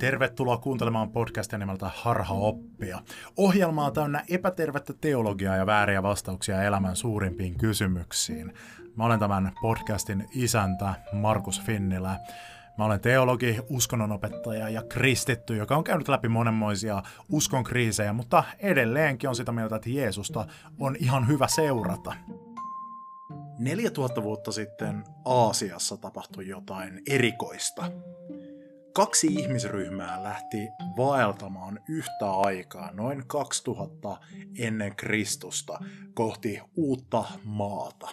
Tervetuloa kuuntelemaan podcastia nimeltä Harha oppia. Ohjelmaa täynnä epätervettä teologiaa ja vääriä vastauksia elämän suurimpiin kysymyksiin. Mä olen tämän podcastin isäntä Markus Finnilä. Mä olen teologi, uskonnonopettaja ja kristitty, joka on käynyt läpi monenmoisia uskon kriisejä, mutta edelleenkin on sitä mieltä, että Jeesusta on ihan hyvä seurata. 4000 vuotta sitten Aasiassa tapahtui jotain erikoista. Kaksi ihmisryhmää lähti vaeltamaan yhtä aikaa noin 2000 ennen Kristusta kohti uutta maata.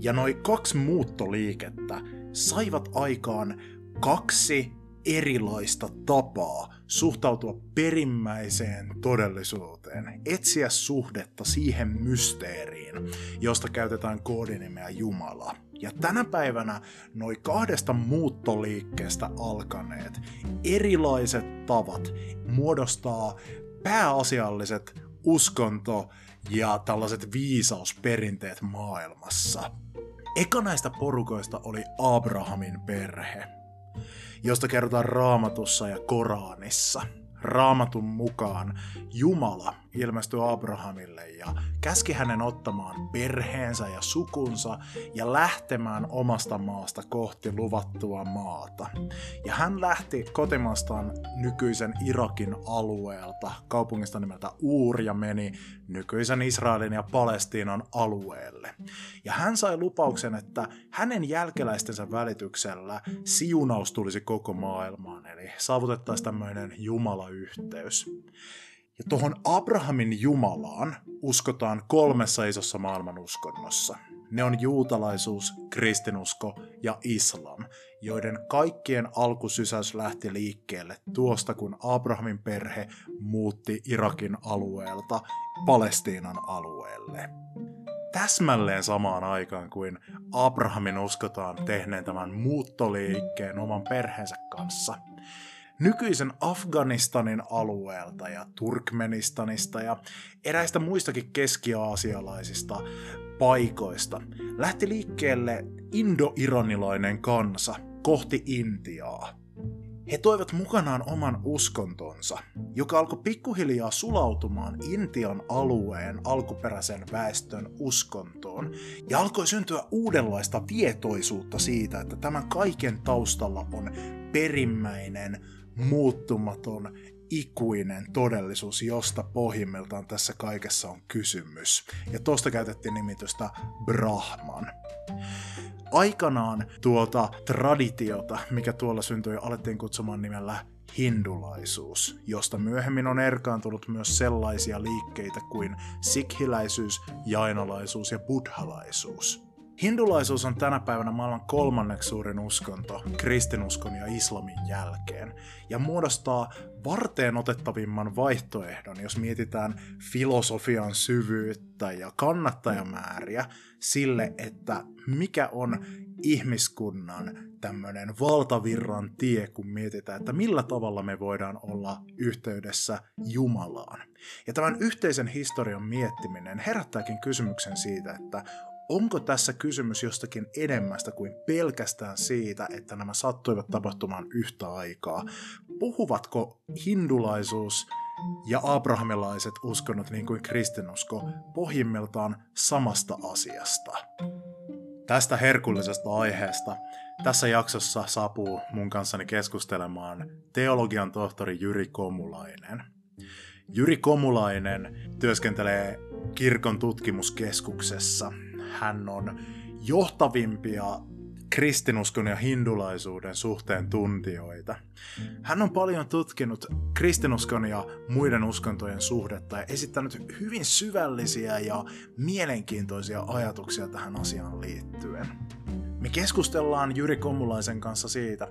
Ja noin kaksi muuttoliikettä saivat aikaan kaksi erilaista tapaa suhtautua perimmäiseen todellisuuteen, etsiä suhdetta siihen mysteeriin, josta käytetään koodinimeä Jumala. Ja tänä päivänä noin kahdesta muuttoliikkeestä alkaneet erilaiset tavat muodostaa pääasialliset uskonto- ja tällaiset viisausperinteet maailmassa. Eka näistä porukoista oli Abrahamin perhe, josta kerrotaan raamatussa ja Koranissa – raamatun mukaan Jumala ilmestyi Abrahamille ja käski hänen ottamaan perheensä ja sukunsa ja lähtemään omasta maasta kohti luvattua maata. Ja hän lähti kotimastaan nykyisen Irakin alueelta, kaupungista nimeltä Uur ja meni nykyisen Israelin ja Palestiinan alueelle. Ja hän sai lupauksen, että hänen jälkeläistensä välityksellä siunaus tulisi koko maailmaan, eli saavutettaisiin tämmöinen Jumala-yhteys. Ja tuohon Abrahamin Jumalaan uskotaan kolmessa isossa maailman uskonnossa. Ne on juutalaisuus, kristinusko ja islam, joiden kaikkien alkusysäys lähti liikkeelle tuosta, kun Abrahamin perhe muutti Irakin alueelta Palestiinan alueelle. Täsmälleen samaan aikaan kuin Abrahamin uskotaan tehneen tämän muuttoliikkeen oman perheensä kanssa – nykyisen Afganistanin alueelta ja Turkmenistanista ja eräistä muistakin keski-aasialaisista paikoista lähti liikkeelle indo-iranilainen kansa kohti Intiaa. He toivat mukanaan oman uskontonsa, joka alkoi pikkuhiljaa sulautumaan Intian alueen alkuperäisen väestön uskontoon, ja alkoi syntyä uudenlaista tietoisuutta siitä, että tämän kaiken taustalla on perimmäinen muuttumaton, ikuinen todellisuus, josta pohjimmiltaan tässä kaikessa on kysymys. Ja tosta käytettiin nimitystä Brahman. Aikanaan tuota traditiota, mikä tuolla syntyi, alettiin kutsumaan nimellä hindulaisuus, josta myöhemmin on erkaantunut myös sellaisia liikkeitä kuin sikhiläisyys, jainalaisuus ja buddhalaisuus. Hindulaisuus on tänä päivänä maailman kolmanneksi suurin uskonto kristinuskon ja islamin jälkeen, ja muodostaa varteen otettavimman vaihtoehdon, jos mietitään filosofian syvyyttä ja kannattajamääriä sille, että mikä on ihmiskunnan tämmöinen valtavirran tie, kun mietitään, että millä tavalla me voidaan olla yhteydessä Jumalaan. Ja tämän yhteisen historian miettiminen herättääkin kysymyksen siitä, että onko tässä kysymys jostakin enemmästä kuin pelkästään siitä, että nämä sattuivat tapahtumaan yhtä aikaa? Puhuvatko hindulaisuus ja abrahamilaiset uskonnot, niin kuin kristinusko, pohjimmiltaan samasta asiasta? Tästä herkullisesta aiheesta tässä jaksossa saapuu mun kanssani keskustelemaan teologian tohtori Jyri Komulainen. Jyri Komulainen työskentelee kirkon tutkimuskeskuksessa – hän on johtavimpia kristinuskon ja hindulaisuuden suhteen tuntijoita. Hän on paljon tutkinut kristinuskon ja muiden uskontojen suhdetta ja esittänyt hyvin syvällisiä ja mielenkiintoisia ajatuksia tähän asiaan liittyen. Me keskustellaan Jyri Komulaisen kanssa siitä,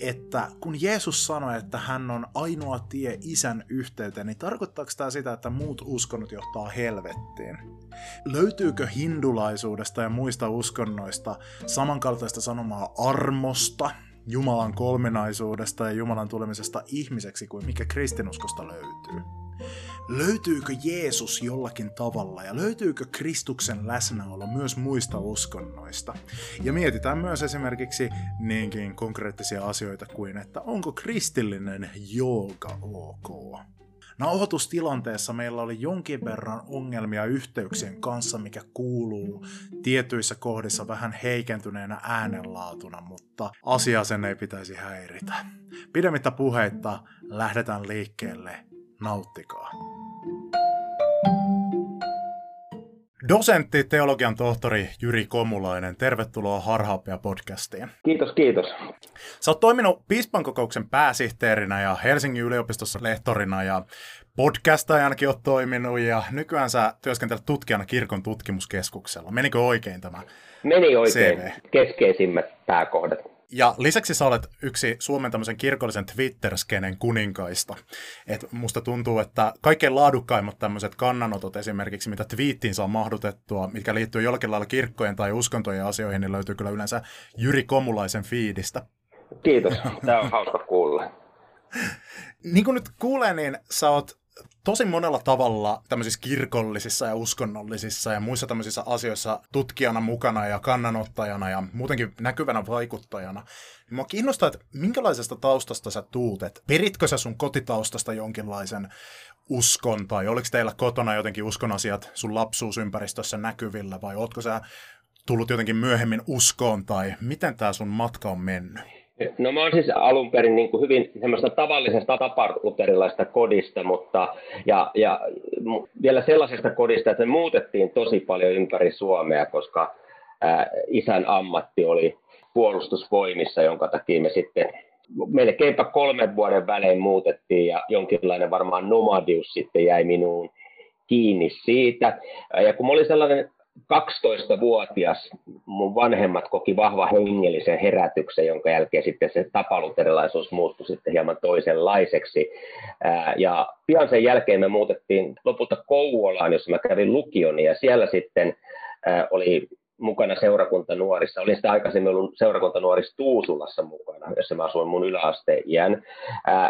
että kun Jeesus sanoi, että hän on ainoa tie isän yhteyteen, niin tarkoittaako tämä sitä, että muut uskonnot johtaa helvettiin? Löytyykö hindulaisuudesta ja muista uskonnoista samankaltaista sanomaa armosta, Jumalan kolminaisuudesta ja Jumalan tulemisesta ihmiseksi kuin mikä kristinuskosta löytyy? Löytyykö Jeesus jollakin tavalla ja löytyykö Kristuksen läsnäolo myös muista uskonnoista. Ja mietitään myös esimerkiksi niinkin konkreettisia asioita kuin, että onko kristillinen jooga ok. Nauhoitustilanteessa meillä oli jonkin verran ongelmia yhteyksien kanssa, mikä kuuluu tietyissä kohdissa vähän heikentyneenä äänenlaatuna, mutta asia sen ei pitäisi häiritä. Pidemmittä puheitta lähdetään liikkeelle. Nauttikaa. Dosentti, teologian tohtori Jyri Komulainen, tervetuloa Harhaapia podcastiin. Kiitos, kiitos. Sä oot toiminut Piispan kokouksen pääsihteerinä ja Helsingin yliopistossa lehtorina ja podcastajanakin oot toiminut ja nykyään sä työskentelet tutkijana kirkon tutkimuskeskuksella. Menikö oikein tämä Meni oikein. CV? Keskeisimmät pääkohdat. Ja lisäksi sä olet yksi Suomen tämmöisen kirkollisen Twitter-skenen kuninkaista. Et musta tuntuu, että kaikkein laadukkaimmat tämmöiset kannanotot esimerkiksi, mitä twiittiin saa mahdutettua, mikä liittyy jollakin lailla kirkkojen tai uskontojen asioihin, niin löytyy kyllä yleensä Jyri Komulaisen fiidistä. Kiitos, tämä on hauska kuulla. niin kuin nyt kuulee, niin sä oot tosi monella tavalla tämmöisissä kirkollisissa ja uskonnollisissa ja muissa tämmöisissä asioissa tutkijana mukana ja kannanottajana ja muutenkin näkyvänä vaikuttajana. Mua kiinnostaa, että minkälaisesta taustasta sä tuut, että peritkö sä sun kotitaustasta jonkinlaisen uskon tai oliko teillä kotona jotenkin uskon asiat sun lapsuusympäristössä näkyvillä vai ootko sä tullut jotenkin myöhemmin uskoon tai miten tämä sun matka on mennyt? No mä oon siis alun perin niin kuin hyvin semmoista tavallisesta tapaluterilaista kodista, mutta ja, ja vielä sellaisesta kodista, että me muutettiin tosi paljon ympäri Suomea, koska ää, isän ammatti oli puolustusvoimissa, jonka takia me sitten melkeinpä kolmen vuoden välein muutettiin ja jonkinlainen varmaan nomadius sitten jäi minuun kiinni siitä. Ja kun mä olin sellainen 12-vuotias mun vanhemmat koki vahva hengellisen herätyksen, jonka jälkeen sitten se tapaluterilaisuus muuttui sitten hieman toisenlaiseksi. Ja pian sen jälkeen me muutettiin lopulta Kouvolaan, jossa mä kävin lukion, ja siellä sitten oli mukana seurakuntanuorissa. Olin sitä aikaisemmin ollut seurakuntanuorissa Tuusulassa mukana, jossa mä asuin mun yläasteen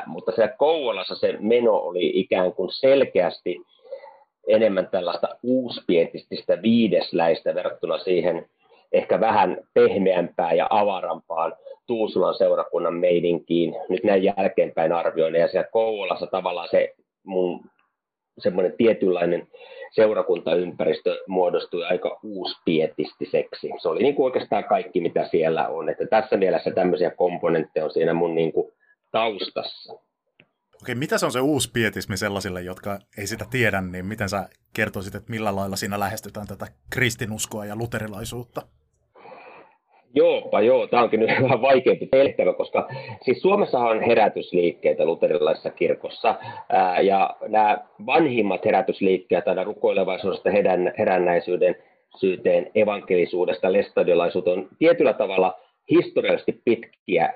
mutta siellä Kouvolassa se meno oli ikään kuin selkeästi enemmän tällaista uuspietististä viidesläistä verrattuna siihen ehkä vähän pehmeämpään ja avarampaan Tuusulan seurakunnan meidinkiin. Nyt näin jälkeenpäin arvioin, ja siellä Kouvolassa tavallaan se mun semmoinen tietynlainen seurakuntaympäristö muodostui aika uuspietistiseksi. Se oli niin kuin oikeastaan kaikki, mitä siellä on. Että tässä mielessä tämmöisiä komponentteja on siinä mun niin kuin taustassa. Okei, mitä se on se uusi pietismi sellaisille, jotka ei sitä tiedä, niin miten sä kertoisit, että millä lailla siinä lähestytään tätä kristinuskoa ja luterilaisuutta? Joopa joo, tämä onkin nyt vähän vaikeampi tehtävä, koska siis Suomessahan on herätysliikkeitä luterilaisessa kirkossa, ää, ja nämä vanhimmat herätysliikkeet aina rukoilevaisuudesta, herän, herännäisyyden, syyteen, evankelisuudesta, lestadiolaisuuteen on tietyllä tavalla historiallisesti pitkiä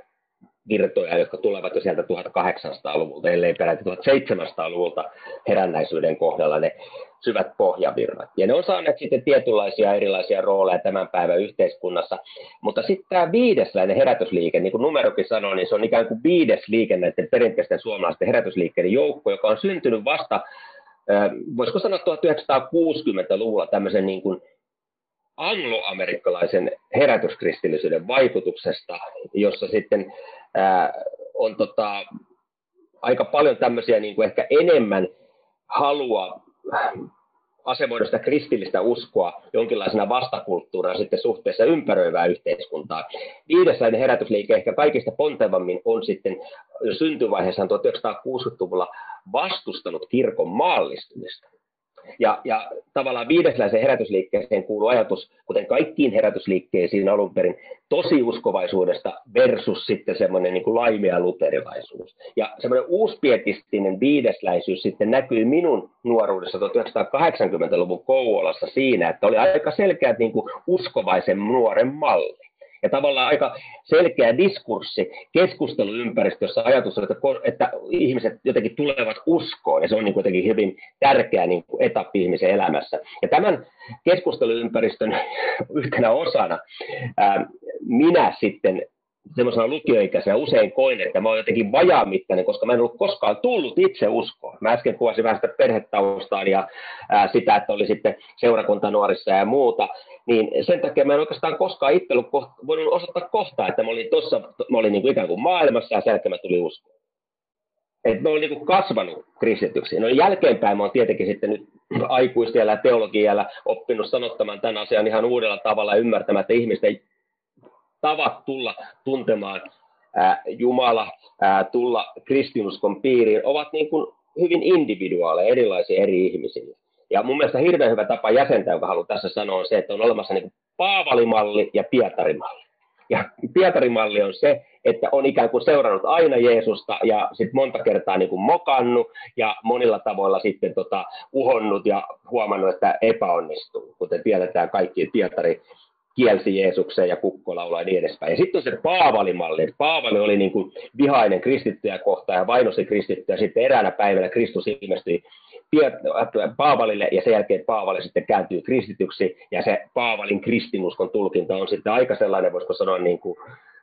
virtoja, jotka tulevat jo sieltä 1800-luvulta, ellei peräti 1700-luvulta herännäisyyden kohdalla ne syvät pohjavirrat. Ja ne on saaneet sitten tietynlaisia erilaisia rooleja tämän päivän yhteiskunnassa. Mutta sitten tämä viidesläinen herätysliike, niin kuin numerokin sanoi, niin se on ikään kuin viides liike näiden perinteisten suomalaisten herätysliikkeiden joukko, joka on syntynyt vasta, voisiko sanoa 1960-luvulla tämmöisen niin kuin angloamerikkalaisen herätyskristillisyyden vaikutuksesta, jossa sitten ää, on tota, aika paljon tämmöisiä niin kuin ehkä enemmän halua asemoida sitä kristillistä uskoa jonkinlaisena vastakulttuurina sitten suhteessa ympäröivää yhteiskuntaa. Viidessäinen herätysliike ehkä kaikista pontevammin on sitten jo syntyvaiheessaan 1960-luvulla vastustanut kirkon maallistumista. Ja, ja tavallaan viidesläisen herätysliikkeeseen kuuluu ajatus, kuten kaikkiin herätysliikkeisiin alun perin, tosiuskovaisuudesta versus sitten semmoinen niin kuin laimea luterilaisuus. Ja semmoinen uuspietistinen viidesläisyys sitten näkyy minun nuoruudessa 1980-luvun Kouvolassa siinä, että oli aika selkeät niin kuin uskovaisen nuoren malli ja tavallaan aika selkeä diskurssi keskusteluympäristössä ajatus on, että, että ihmiset jotenkin tulevat uskoon ja se on niin jotenkin hyvin tärkeä niin kuin etappi ihmisen elämässä. Ja tämän keskusteluympäristön yhtenä osana ää, minä sitten semmoisena lukioikäisenä usein koin, että mä oon jotenkin vajaamittainen, koska mä en ollut koskaan tullut itse uskoon. Mä äsken kuvasin vähän sitä perhetaustaa ja ää, sitä, että oli sitten seurakuntanuorissa ja muuta, niin sen takia mä en oikeastaan koskaan itse ollut voinut osoittaa kohtaa, että mä olin tuossa, mä olin niin kuin ikään kuin maailmassa ja sen jälkeen mä tulin uskoon. Että mä olin niin kuin kasvanut kristityksi. No jälkeenpäin mä oon tietenkin sitten nyt aikuistiellä ja teologialla oppinut sanottamaan tämän asian ihan uudella tavalla ymmärtämään, että ihmisten tavat tulla tuntemaan ää, Jumala, ää, tulla kristinuskon piiriin, ovat niin kuin hyvin individuaaleja, erilaisia eri ihmisille. Ja mun mielestä hirveän hyvä tapa jäsentää, joka haluan tässä sanoa, on se, että on olemassa niin Paavalimalli ja Pietarimalli. Ja Pietarimalli on se, että on ikään kuin seurannut aina Jeesusta ja sitten monta kertaa niin kuin mokannut ja monilla tavoilla sitten tota, uhonnut ja huomannut, että epäonnistuu. Kuten tiedetään kaikki, Pietari kielsi Jeesuksen ja kukkolaulaa ja niin edespäin. Ja sitten on se Paavalimalli, että Paavali oli niin kuin vihainen kristittyjä kohtaan ja vainosi kristittyjä. Sitten eräänä päivänä Kristus ilmestyi Paavalille ja sen jälkeen Paavali sitten kääntyy kristityksi ja se Paavalin kristinuskon tulkinta on sitten aika sellainen, voisiko sanoa niin kuin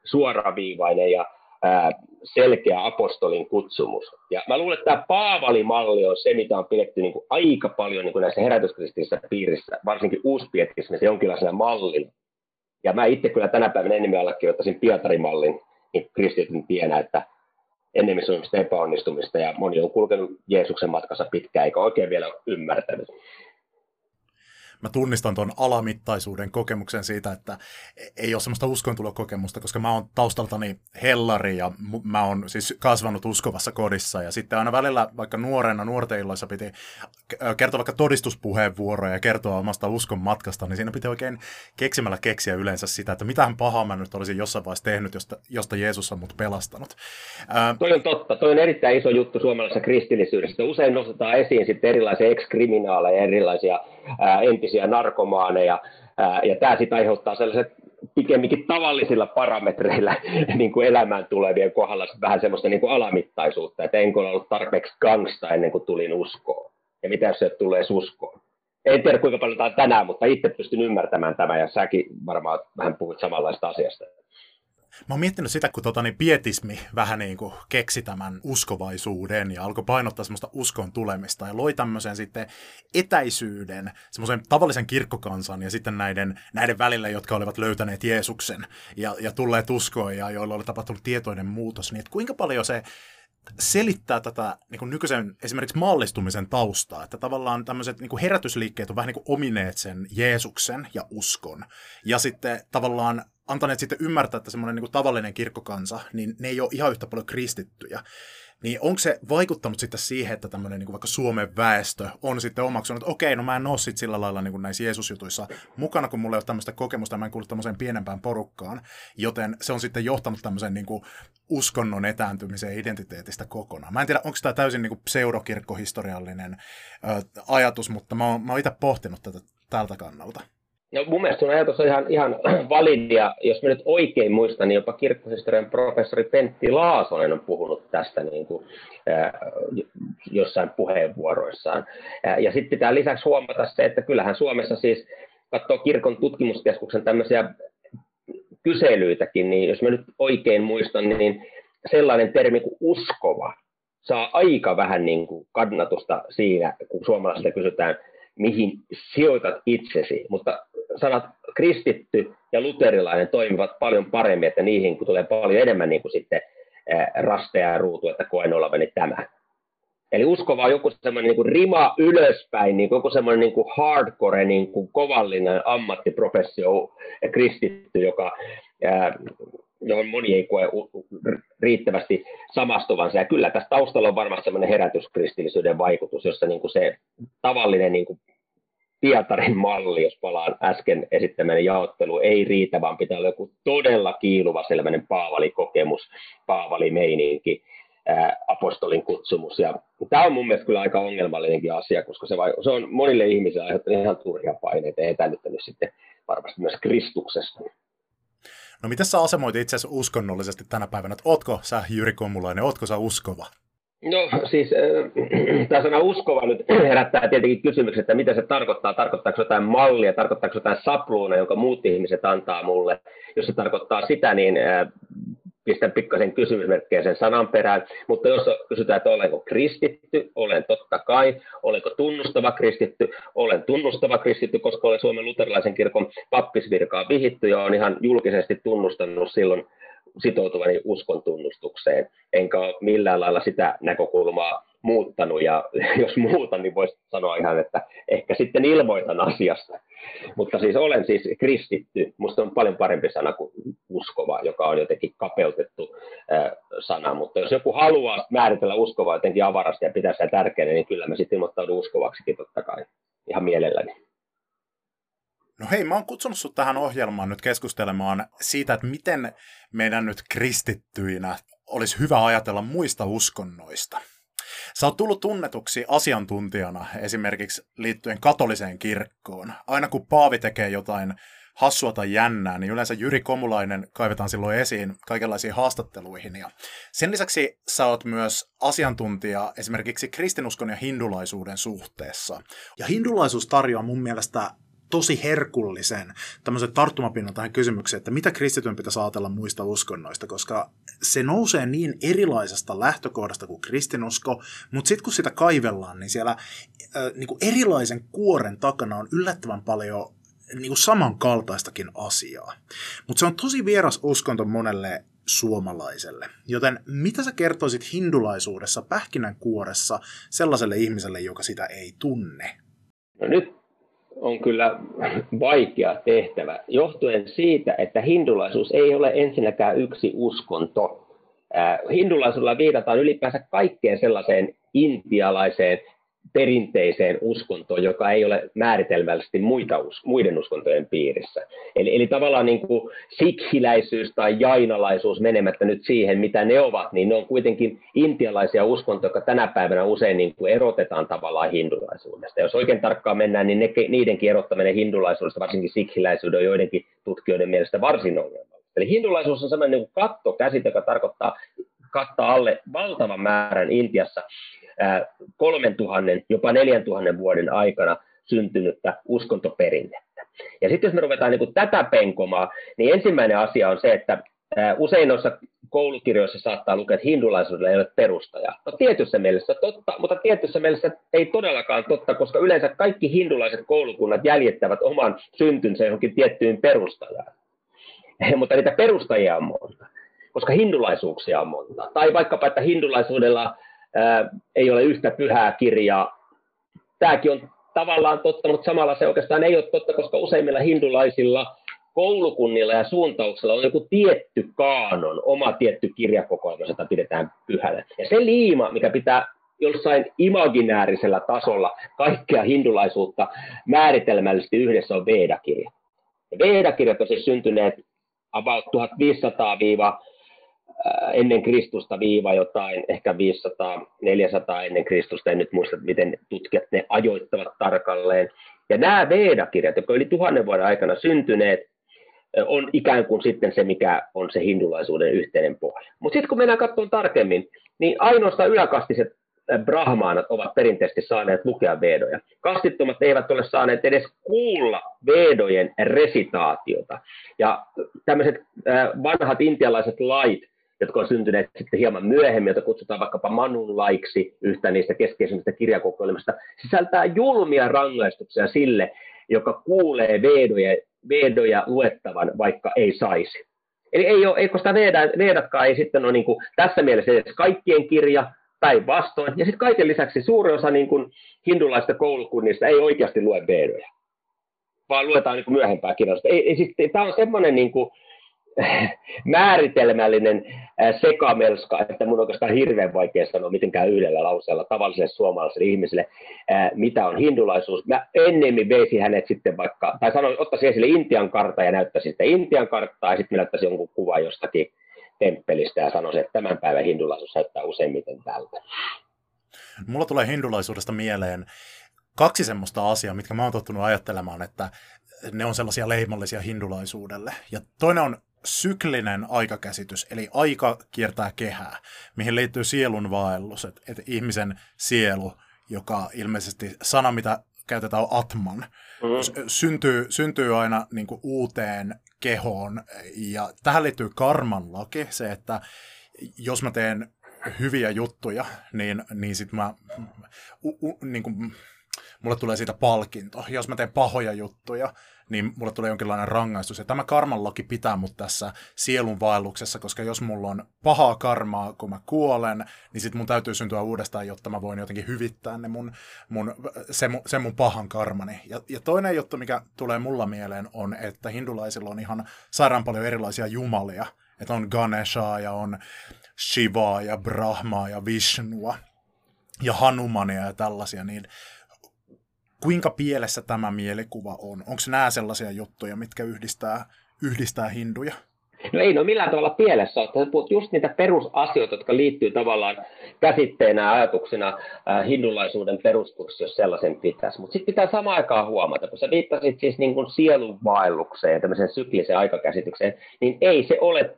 suoraviivainen ja ää, selkeä apostolin kutsumus. Ja mä luulen, että tämä Paavali-malli on se, mitä on pidetty niin kuin aika paljon niin kuin näissä herätyskristillisissä piirissä, varsinkin uuspietismissä jonkinlaisena mallina. Ja mä itse kyllä tänä päivänä enemmän allekirjoittaisin Pietarimallin niin kristityn tienä, että enemmän epäonnistumista ja moni on kulkenut Jeesuksen matkassa pitkään eikä oikein vielä ymmärtänyt mä tunnistan tuon alamittaisuuden kokemuksen siitä, että ei ole semmoista uskontulokokemusta, koska mä oon taustaltani hellari ja mä oon siis kasvanut uskovassa kodissa ja sitten aina välillä vaikka nuorena nuorten illoissa piti kertoa vaikka todistuspuheenvuoroja ja kertoa omasta uskon matkasta, niin siinä piti oikein keksimällä keksiä yleensä sitä, että mitähän pahaa mä nyt olisin jossain vaiheessa tehnyt, josta, josta Jeesus on mut pelastanut. Toi on totta. Toi on erittäin iso juttu suomalaisessa kristillisyydessä. Usein nostetaan esiin sitten erilaisia ekskriminaaleja, erilaisia entisiä narkomaaneja, ja tämä sitten aiheuttaa sellaiset pikemminkin tavallisilla parametreilla niin kuin elämään tulevien kohdalla vähän semmoista niin kuin alamittaisuutta, että enkö ollut tarpeeksi gangsta ennen kuin tulin uskoon. Ja mitä jos se tulee uskoon? En tiedä kuinka paljon tämä on tänään, mutta itse pystyn ymmärtämään tämän ja säkin varmaan vähän puhuit samanlaista asiasta. Mä oon miettinyt sitä, kun tota, niin pietismi vähän niin kuin keksi tämän uskovaisuuden ja alkoi painottaa semmoista uskon tulemista ja loi tämmöisen sitten etäisyyden semmoisen tavallisen kirkkokansan ja sitten näiden, näiden välillä, jotka olivat löytäneet Jeesuksen ja, ja tulleet uskoon ja joilla oli tapahtunut tietoinen muutos, niin että kuinka paljon se selittää tätä niin kuin nykyisen esimerkiksi mallistumisen taustaa, että tavallaan tämmöiset niin kuin herätysliikkeet on vähän niin kuin omineet sen Jeesuksen ja uskon, ja sitten tavallaan antaneet sitten ymmärtää, että semmoinen niin kuin tavallinen kirkkokansa, niin ne ei ole ihan yhtä paljon kristittyjä. Niin onko se vaikuttanut sitten siihen, että tämmöinen niin kuin vaikka Suomen väestö on sitten omaksunut, että okei, no mä en ole sitten sillä lailla niin kuin näissä Jeesusjutuissa mukana, kun mulla ei ole tämmöistä kokemusta, mä en kuulu tämmöiseen pienempään porukkaan, joten se on sitten johtanut tämmöisen niin kuin uskonnon etääntymiseen identiteetistä kokonaan. Mä en tiedä, onko tämä täysin niin kuin pseudokirkkohistoriallinen ö, ajatus, mutta mä oon, mä oon itse pohtinut tätä tältä kannalta. No, mun mielestä sun ajatus on ihan, ihan validia. Jos mä nyt oikein muistan, niin jopa kirkkohistorian professori Pentti Laasonen on puhunut tästä niin kuin, jossain puheenvuoroissaan. Ja sitten pitää lisäksi huomata se, että kyllähän Suomessa siis katsoo kirkon tutkimuskeskuksen tämmöisiä kyselyitäkin, niin jos mä nyt oikein muistan, niin sellainen termi kuin uskova saa aika vähän niin kuin kannatusta siinä, kun suomalaisille kysytään, mihin sijoitat itsesi, mutta sanat kristitty ja luterilainen toimivat paljon paremmin, että niihin kun tulee paljon enemmän niin kuin sitten rasteja ja ruutu, että koen olevani tämä. Eli uskova on joku semmoinen niin rima ylöspäin, niin joku semmoinen niin kuin hardcore, niin kuin kovallinen ammattiprofessio kristitty, joka, ää, johon moni ei koe riittävästi samastuvansa. Ja kyllä tässä taustalla on varmasti semmoinen herätyskristillisyyden vaikutus, jossa niin kuin se tavallinen niin kuin Pietarin malli, jos palaan äsken esittämäni jaottelu, ei riitä, vaan pitää olla joku todella kiiluva sellainen Paavali-kokemus, Paavali-meininki, apostolin kutsumus. Ja tämä on mun mielestä kyllä aika ongelmallinenkin asia, koska se, vai, se on monille ihmisille aiheuttanut ihan turhia paineita ja etänyttänyt sitten varmasti myös Kristuksesta. No miten sä asemoit itse asiassa uskonnollisesti tänä päivänä, että ootko sä Jyri Kommulainen, ootko sä uskova? No siis äh, tämä sana uskova nyt herättää tietenkin kysymyksen, että mitä se tarkoittaa. Tarkoittaako jotain mallia, tarkoittaako jotain sapluuna, jonka muut ihmiset antaa mulle. Jos se tarkoittaa sitä, niin äh, pistän pikkasen kysymysmerkkejä sen sanan perään, mutta jos kysytään, että olenko kristitty, olen totta kai, olenko tunnustava kristitty, olen tunnustava kristitty, koska olen Suomen luterilaisen kirkon pappisvirkaan vihitty ja olen ihan julkisesti tunnustanut silloin sitoutuvani uskon tunnustukseen, enkä ole millään lailla sitä näkökulmaa muuttanut, ja jos muutan, niin voisi sanoa ihan, että ehkä sitten ilmoitan asiasta. Mutta siis olen siis kristitty, musta on paljon parempi sana kuin uskova, joka on jotenkin kapeutettu sana, mutta jos joku haluaa määritellä uskovaa jotenkin avarasti ja pitää sitä tärkeänä, niin kyllä mä sitten ilmoittaudun uskovaksikin totta kai, ihan mielelläni. No hei, mä oon kutsunut sut tähän ohjelmaan nyt keskustelemaan siitä, että miten meidän nyt kristittyinä olisi hyvä ajatella muista uskonnoista. Sä oot tullut tunnetuksi asiantuntijana esimerkiksi liittyen katoliseen kirkkoon. Aina kun Paavi tekee jotain hassua tai jännää, niin yleensä Jyri Komulainen kaivetaan silloin esiin kaikenlaisiin haastatteluihin. Ja sen lisäksi sä oot myös asiantuntija esimerkiksi kristinuskon ja hindulaisuuden suhteessa. Ja hindulaisuus tarjoaa mun mielestä tosi herkullisen tämmöisen tarttumapinnan tähän kysymykseen, että mitä kristityn pitäisi ajatella muista uskonnoista, koska se nousee niin erilaisesta lähtökohdasta kuin kristinusko, mutta sitten kun sitä kaivellaan, niin siellä äh, niin kuin erilaisen kuoren takana on yllättävän paljon niin kuin samankaltaistakin asiaa. Mutta se on tosi vieras uskonto monelle suomalaiselle. Joten mitä sä kertoisit hindulaisuudessa pähkinänkuoressa sellaiselle ihmiselle, joka sitä ei tunne? No nyt on kyllä vaikea tehtävä, johtuen siitä, että hindulaisuus ei ole ensinnäkään yksi uskonto. Hindulaisuudella viitataan ylipäänsä kaikkeen sellaiseen intialaiseen perinteiseen uskontoon, joka ei ole määritelmällisesti muita, muiden uskontojen piirissä. Eli, eli tavallaan niin kuin sikhiläisyys tai jainalaisuus menemättä nyt siihen, mitä ne ovat, niin ne on kuitenkin intialaisia uskontoja, jotka tänä päivänä usein niin kuin erotetaan tavallaan hindulaisuudesta. Jos oikein tarkkaan mennään, niin ne, niidenkin erottaminen hindulaisuudesta, varsinkin sikhiläisyyden, on joidenkin tutkijoiden mielestä varsin ongelmallista. Eli hindulaisuus on sellainen niin kattokäsite, joka tarkoittaa kattaa alle valtavan määrän Intiassa 3000, jopa 4000 vuoden aikana syntynyttä uskontoperinnettä. Ja sitten jos me ruvetaan niin tätä penkomaan, niin ensimmäinen asia on se, että usein noissa koulukirjoissa saattaa lukea, että hindulaisuudella ei ole perustajaa. No tietyssä mielessä totta, mutta tietyssä mielessä ei todellakaan totta, koska yleensä kaikki hindulaiset koulukunnat jäljittävät oman syntynsä johonkin tiettyyn perustajaan. mutta niitä perustajia on monta, koska hindulaisuuksia on monta. Tai vaikkapa, että hindulaisuudella ei ole yhtä pyhää kirjaa. Tämäkin on tavallaan totta, mutta samalla se oikeastaan ei ole totta, koska useimmilla hindulaisilla koulukunnilla ja suuntauksella on joku tietty kaanon, oma tietty kirjakokoelma, jota pidetään pyhänä. Ja se liima, mikä pitää jossain imaginäärisellä tasolla kaikkea hindulaisuutta määritelmällisesti yhdessä on Veda-kirja. Veda-kirjat on siis syntyneet about 1500 ennen Kristusta viiva jotain, ehkä 500-400 ennen Kristusta, en nyt muista, miten tutkijat ne ajoittavat tarkalleen. Ja nämä Veda-kirjat, jotka yli tuhannen vuoden aikana syntyneet, on ikään kuin sitten se, mikä on se hindulaisuuden yhteinen pohja. Mutta sitten kun mennään katsomaan tarkemmin, niin ainoastaan yläkastiset brahmaanat ovat perinteisesti saaneet lukea vedoja. Kastittomat eivät ole saaneet edes kuulla vedojen resitaatiota. Ja tämmöiset vanhat intialaiset lait, jotka on syntyneet sitten hieman myöhemmin, joita kutsutaan vaikkapa Manun laiksi, yhtä niistä keskeisimmistä kirjakokoelmista, sisältää julmia rangaistuksia sille, joka kuulee vedoja, vedoja luettavan, vaikka ei saisi. Eli ei ole, eikö sitä vedatkaan ei sitten ole niin kuin, tässä mielessä edes kaikkien kirja, päinvastoin. Ja sitten kaiken lisäksi suuri osa niin kuin, hindulaista koulukunnista ei oikeasti lue vedoja, vaan luetaan niin kuin myöhempää kirjasta. Ei, ei, siis, tämä on semmoinen niin kuin, määritelmällinen sekamelska, että mun on oikeastaan hirveän vaikea sanoa mitenkään yhdellä lauseella tavalliselle suomalaiselle ihmiselle, mitä on hindulaisuus. Mä ennemmin veisin hänet sitten vaikka, tai sanoin, ottaisin esille Intian kartta ja näyttäisin sitten Intian karttaa ja sitten näyttäisin jonkun kuva jostakin temppelistä ja sanoisin, että tämän päivän hindulaisuus näyttää useimmiten tältä. Mulla tulee hindulaisuudesta mieleen kaksi semmoista asiaa, mitkä mä oon tottunut ajattelemaan, että ne on sellaisia leimallisia hindulaisuudelle. Ja toinen on syklinen aikakäsitys, eli aika kiertää kehää, mihin liittyy sielun vaellus, että, että ihmisen sielu, joka ilmeisesti sana, mitä käytetään atman. Mm. Syntyy, syntyy aina niin kuin uuteen kehoon, ja tähän liittyy karman laki, se, että jos mä teen hyviä juttuja, niin, niin sit mä, u, u, niin kuin, mulle tulee siitä palkinto. Jos mä teen pahoja juttuja, niin mulle tulee jonkinlainen rangaistus. Ja tämä karmanlaki pitää mut tässä sielun vaelluksessa, koska jos mulla on pahaa karmaa, kun mä kuolen, niin sit mun täytyy syntyä uudestaan, jotta mä voin jotenkin hyvittää ne mun, mun, se, se mun pahan karmani. Ja, ja toinen juttu, mikä tulee mulla mieleen, on, että hindulaisilla on ihan sairaan paljon erilaisia jumalia. Että on Ganesha ja on Shivaa ja Brahmaa ja Vishnua ja Hanumania ja tällaisia, niin kuinka pielessä tämä mielikuva on? Onko nämä sellaisia juttuja, mitkä yhdistää, yhdistää hinduja? No ei no millään tavalla pielessä ole. Puhut just niitä perusasioita, jotka liittyy tavallaan käsitteenä ja ajatuksena äh, hindulaisuuden peruskurssi, jos sellaisen pitäisi. Mutta sitten pitää samaan aikaan huomata, kun sä viittasit siis niin sielunvaellukseen ja tämmöiseen sykliseen aikakäsitykseen, niin ei se ole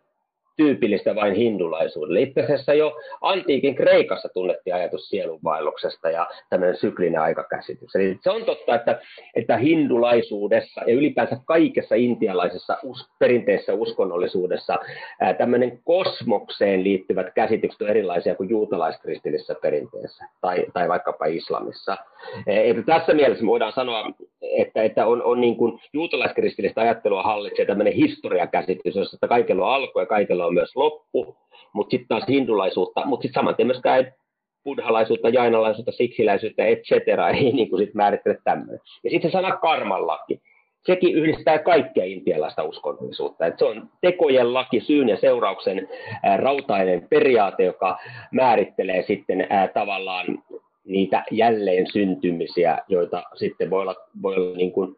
tyypillistä vain hindulaisuudelle. Itse asiassa jo antiikin Kreikassa tunnettiin ajatus sielunvaelluksesta ja tämmöinen syklinen aikakäsitys. Eli se on totta, että, että hindulaisuudessa ja ylipäänsä kaikessa intialaisessa us, perinteisessä uskonnollisuudessa ää, tämmöinen kosmokseen liittyvät käsitykset on erilaisia kuin juutalaiskristillisessä perinteessä tai, tai vaikkapa islamissa. E, tässä mielessä voidaan sanoa, että, että on, on niin kuin juutalaiskristilistä ajattelua hallitsee tämmöinen historiakäsitys, jossa kaikella on alku ja kaikella on myös loppu, mutta sitten taas hindulaisuutta, mutta sitten saman myöskään buddhalaisuutta, jainalaisuutta, siksiläisyyttä, et cetera, ei niin kuin sit määrittele tämmöinen. Ja sitten se sana karmanlaki, sekin yhdistää kaikkea intialaista uskonnollisuutta. Et se on tekojen laki, syyn ja seurauksen ää, rautainen periaate, joka määrittelee sitten ää, tavallaan niitä jälleen syntymisiä, joita sitten voi olla, voi olla niin kuin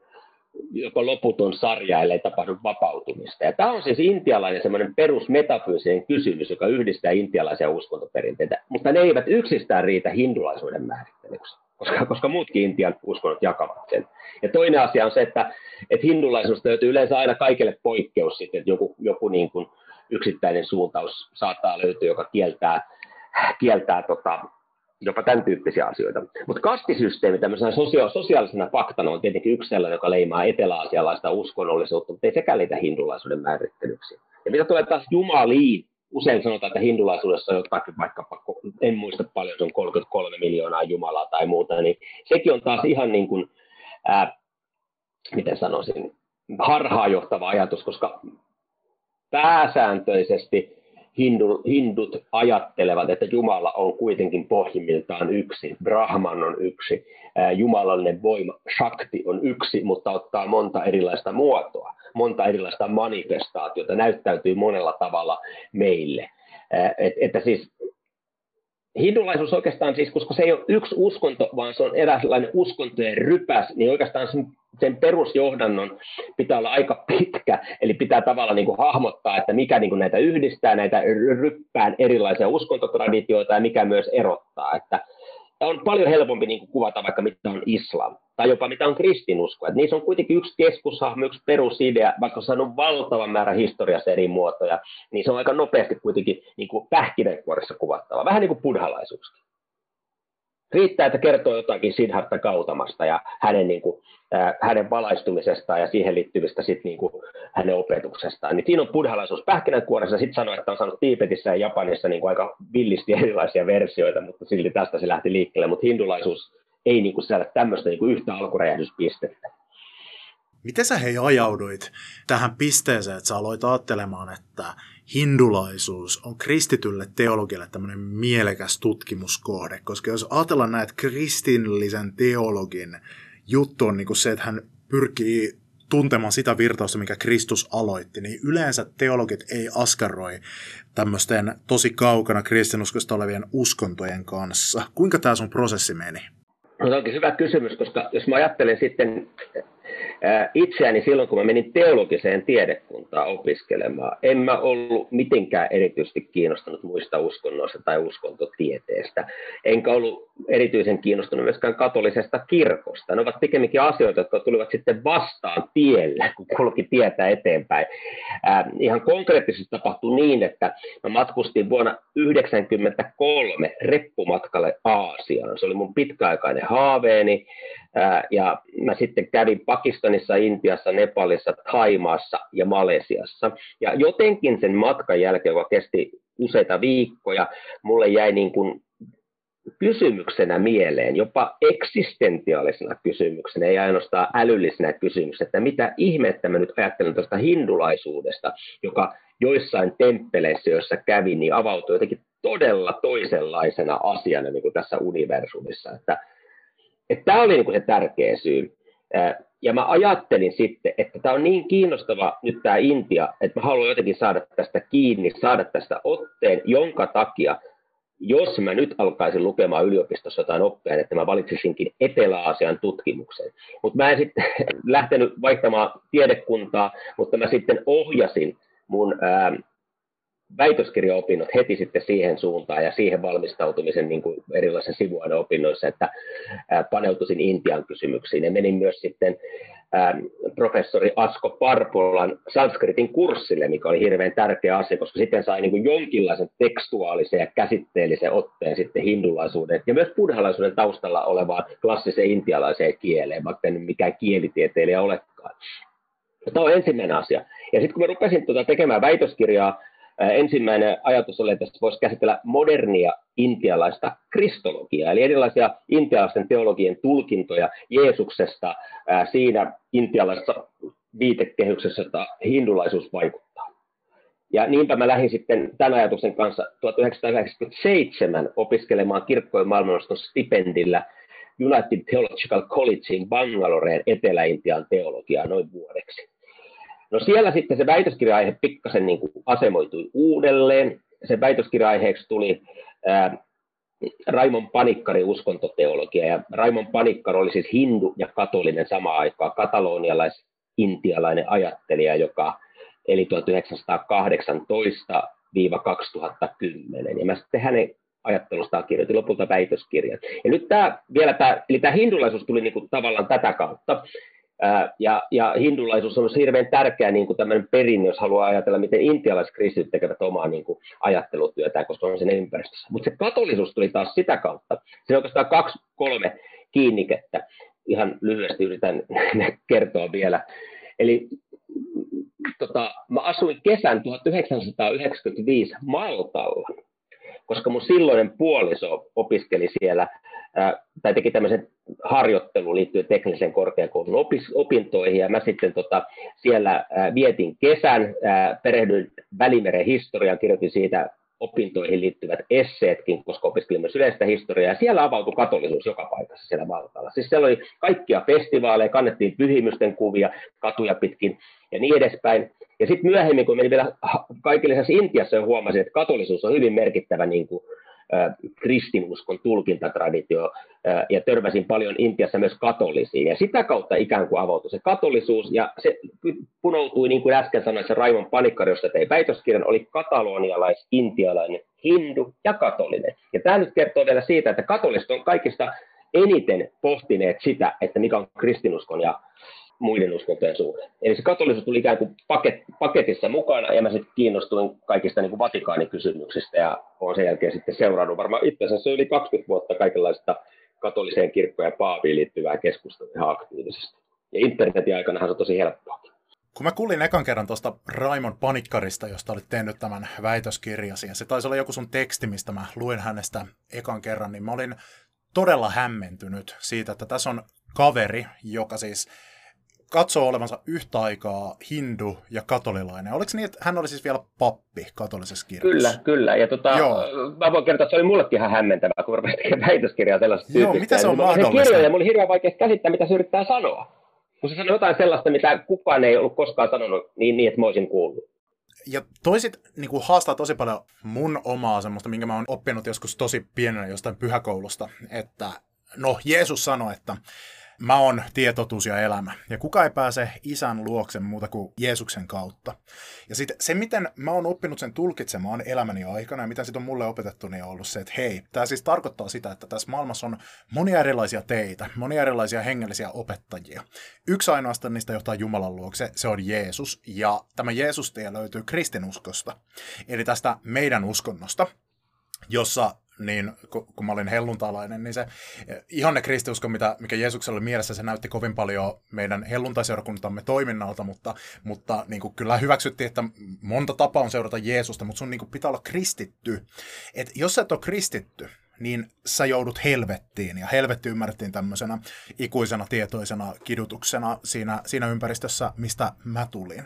jopa loputon sarja, ellei tapahdu vapautumista. Ja tämä on siis intialainen semmoinen perusmetafyysinen kysymys, joka yhdistää intialaisia uskontoperinteitä, mutta ne eivät yksistään riitä hindulaisuuden määrittelyksi, koska, koska muutkin Intian uskonnot jakavat sen. Ja toinen asia on se, että, että hindulaisuudesta löytyy yleensä aina kaikille poikkeus sitten, että joku, joku niin kuin yksittäinen suuntaus saattaa löytyä, joka kieltää, kieltää tota, jopa tämän tyyppisiä asioita. Mutta kastisysteemi tämmöisenä sosio- sosiaalisena faktana on tietenkin yksi sellainen, joka leimaa eteläasialaista uskonnollisuutta, mutta ei sekään liitä hindulaisuuden määrittelyksi. Ja mitä tulee taas jumaliin, usein sanotaan, että hindulaisuudessa on jotakin vaikkapa, en muista paljon, se on 33 miljoonaa jumalaa tai muuta, niin sekin on taas ihan niin kuin, ää, miten sanoisin, harhaanjohtava ajatus, koska pääsääntöisesti hindut ajattelevat, että Jumala on kuitenkin pohjimmiltaan yksi, Brahman on yksi, jumalallinen voima, Shakti on yksi, mutta ottaa monta erilaista muotoa, monta erilaista manifestaatiota, näyttäytyy monella tavalla meille. Että siis hindulaisuus oikeastaan siis, koska se ei ole yksi uskonto, vaan se on eräänlainen uskontojen rypäs, niin oikeastaan sen, sen perusjohdannon pitää olla aika pitkä, eli pitää tavallaan niin kuin hahmottaa, että mikä niin kuin näitä yhdistää, näitä ryppään erilaisia uskontotraditioita ja mikä myös erottaa. Että on paljon helpompi niin kuin kuvata vaikka mitä on islam tai jopa mitä on kristinusko. Että niissä on kuitenkin yksi keskushahmo, yksi perusidea, vaikka on saanut valtavan määrän historiassa eri muotoja, niin se on aika nopeasti kuitenkin niin kuin pähkinänkuoressa kuvattava, vähän niin kuin buddhalaisuuskin. Riittää, että kertoo jotakin Siddhartha Kautamasta ja hänen, niin kuin, äh, hänen valaistumisestaan ja siihen liittyvistä sit, niin kuin, hänen opetuksestaan. Niin siinä on buddhalaisuus pähkinänkuoressa. Sitten sanoi, että on saanut Tiipetissä ja Japanissa niin kuin aika villisti erilaisia versioita, mutta silti tästä se lähti liikkeelle. Mutta hindulaisuus ei niin kuin sisällä tämmöistä niin kuin yhtä alkuräjähdyspistettä. Miten sä hei ajauduit tähän pisteeseen, että sä aloit ajattelemaan, että hindulaisuus on kristitylle teologille tämmöinen mielekäs tutkimuskohde, koska jos ajatellaan näitä kristillisen teologin juttu on niin kuin se, että hän pyrkii tuntemaan sitä virtausta, mikä Kristus aloitti, niin yleensä teologit ei askaroi tämmöisten tosi kaukana kristinuskosta olevien uskontojen kanssa. Kuinka tämä sun prosessi meni? No, se onkin hyvä kysymys, koska jos mä ajattelen sitten itseäni silloin, kun mä menin teologiseen tiedekuntaan opiskelemaan, en mä ollut mitenkään erityisesti kiinnostunut muista uskonnoista tai uskontotieteestä. Enkä ollut erityisen kiinnostunut myöskään katolisesta kirkosta. Ne ovat pikemminkin asioita, jotka tulivat sitten vastaan tielle, kun kulki tietä eteenpäin. Äh, ihan konkreettisesti tapahtui niin, että mä matkustin vuonna 1993 reppumatkalle Aasiaan. Se oli mun pitkäaikainen haaveeni Ja mä sitten kävin Pakistanissa, Intiassa, Nepalissa, Thaimaassa ja Malesiassa. Ja jotenkin sen matkan jälkeen, joka kesti useita viikkoja, mulle jäi niin kuin kysymyksenä mieleen, jopa eksistentiaalisena kysymyksenä, ei ainoastaan älyllisenä kysymyksenä, että mitä ihmettä mä nyt ajattelen tuosta hindulaisuudesta, joka joissain temppeleissä, joissa kävin, niin avautui jotenkin todella toisenlaisena asiana niin kuin tässä universumissa. Että, että tämä oli niin kuin se tärkeä syy. Ja mä ajattelin sitten, että tämä on niin kiinnostava nyt tämä Intia, että mä haluan jotenkin saada tästä kiinni, saada tästä otteen, jonka takia – jos mä nyt alkaisin lukemaan yliopistossa jotain oppia, että mä valitsisinkin Etelä-Aasian tutkimuksen. Mutta mä en sitten lähtenyt vaihtamaan tiedekuntaa, mutta mä sitten ohjasin mun ää, väitöskirjaopinnot heti sitten siihen suuntaan ja siihen valmistautumisen niin kuin erilaisissa sivuaineopinnoissa, että paneutuisin Intian kysymyksiin ja menin myös sitten professori Asko Parpolan sanskritin kurssille, mikä oli hirveän tärkeä asia, koska sitten sai niin jonkinlaisen tekstuaalisen ja käsitteellisen otteen sitten hindulaisuuden ja myös buddhalaisuuden taustalla olevaan klassiseen intialaiseen kieleen, vaikka en mikään kielitieteilijä olekaan. Tämä on ensimmäinen asia. Ja sitten kun mä rupesin tuota tekemään väitöskirjaa, ensimmäinen ajatus oli, että voisi käsitellä modernia intialaista kristologiaa, eli erilaisia intialaisten teologien tulkintoja Jeesuksesta siinä intialaisessa viitekehyksessä, jota hindulaisuus vaikuttaa. Ja niinpä mä lähdin sitten tämän ajatuksen kanssa 1997 opiskelemaan kirkkojen maailmannoston stipendillä United Theological Collegein Bangaloreen Etelä-Intian teologiaa noin vuodeksi. No siellä sitten se väitöskirja-aihe pikkasen niin kuin asemoitui uudelleen. Se väitöskirja-aiheeksi tuli ää, Raimon Panikkari uskontoteologia. Ja Raimon Panikkari oli siis hindu ja katolinen samaan aikaan, katalonialais-intialainen ajattelija, joka eli 1918-2010. Ja mä sitten hänen ajattelustaan kirjoitin lopulta väitöskirjan. Ja nyt tämä, vielä tämä, eli tämä hindulaisuus tuli niin kuin tavallaan tätä kautta. Ja, ja hindulaisuus on hirveän tärkeä niin kuin tämmöinen perinne, jos haluaa ajatella, miten intialaiset kristityt tekevät omaa niin kuin, ajattelutyötään, koska on sen ympäristössä. Mutta se katolisuus tuli taas sitä kautta. Se on oikeastaan kaksi, kolme kiinnikettä. Ihan lyhyesti yritän kertoa vielä. Eli tota, mä asuin kesän 1995 Maltalla, koska mun silloinen puoliso opiskeli siellä tai teki tämmöisen harjoittelun liittyen teknisen korkeakoulun opintoihin, ja mä sitten tota, siellä vietin kesän, perehdyin Välimeren historiaan, kirjoitin siitä opintoihin liittyvät esseetkin, koska opiskelin myös yleistä historiaa, ja siellä avautui katolisuus joka paikassa siellä Maltalla. Siis siellä oli kaikkia festivaaleja, kannettiin pyhimysten kuvia katuja pitkin ja niin edespäin. Ja sitten myöhemmin, kun menin vielä kaikille Intiassa, huomasin, että katolisuus on hyvin merkittävä niin kuin, kristinuskon tulkintatraditio ja törmäsin paljon Intiassa myös katolisiin. Ja sitä kautta ikään kuin avautui se katolisuus ja se punoutui, niin kuin äsken sanoin, se Raimon Panikkari, josta tein väitöskirjan, oli katalonialais, intialainen, hindu ja katolinen. Ja tämä nyt kertoo vielä siitä, että katoliset on kaikista eniten pohtineet sitä, että mikä on kristinuskon ja muiden uskontojen suhde. Eli se katolisuus tuli ikään kuin paket, paketissa mukana, ja mä sitten kiinnostuin kaikista niin kuin Vatikaanikysymyksistä, ja olen sen jälkeen sitten seurannut varmaan itse asiassa yli 20 vuotta kaikenlaista katoliseen kirkkoon ja paaviin liittyvää keskustelua ihan aktiivisesti. Ja internetin aikana se on tosi helppoa. Kun mä kuulin ekan kerran tuosta Raimon Panikkarista, josta olit tehnyt tämän väitöskirjasi, ja se taisi olla joku sun teksti, mistä mä luin hänestä ekan kerran, niin mä olin todella hämmentynyt siitä, että tässä on kaveri, joka siis katsoo olevansa yhtä aikaa hindu ja katolilainen. Oliko niin, että hän oli siis vielä pappi katolisessa kirjassa? Kyllä, kyllä. Ja tota, mä voin kertoa, että se oli mullekin ihan hämmentävää, kun rupesin tekemään väitöskirjaa sellaisesta Joo, mitä se on mahdollista? Kirjoja, ja mulla oli hirveän vaikea käsittää, mitä se yrittää sanoa. Kun se sanoi jotain sellaista, mitä kukaan ei ollut koskaan sanonut niin, niin että mä olisin kuullut. Ja toisit niin kuin haastaa tosi paljon mun omaa semmoista, minkä mä oon oppinut joskus tosi pienenä jostain pyhäkoulusta, että no Jeesus sanoi, että Mä oon tietotuus ja elämä, ja kuka ei pääse isän luokse muuta kuin Jeesuksen kautta. Ja sitten se, miten mä oon oppinut sen tulkitsemaan elämäni aikana, ja mitä sitten on mulle opetettu, niin on ollut se, että hei, tämä siis tarkoittaa sitä, että tässä maailmassa on monia erilaisia teitä, monia erilaisia hengellisiä opettajia. Yksi ainoastaan niistä johtaa Jumalan luokse, se on Jeesus, ja tämä Jeesus-tie löytyy kristinuskosta, eli tästä meidän uskonnosta, jossa niin kun mä olin helluntalainen, niin se ihanne kristiusko, mitä, mikä Jeesuksella oli mielessä, se näytti kovin paljon meidän helluntaiseurakuntamme toiminnalta, mutta, mutta niin kuin kyllä hyväksyttiin, että monta tapaa on seurata Jeesusta, mutta sun niin kuin pitää olla kristitty. Et jos sä et ole kristitty, niin sä joudut helvettiin. Ja helvetti ymmärrettiin tämmöisenä ikuisena tietoisena kidutuksena siinä, siinä ympäristössä, mistä mä tulin.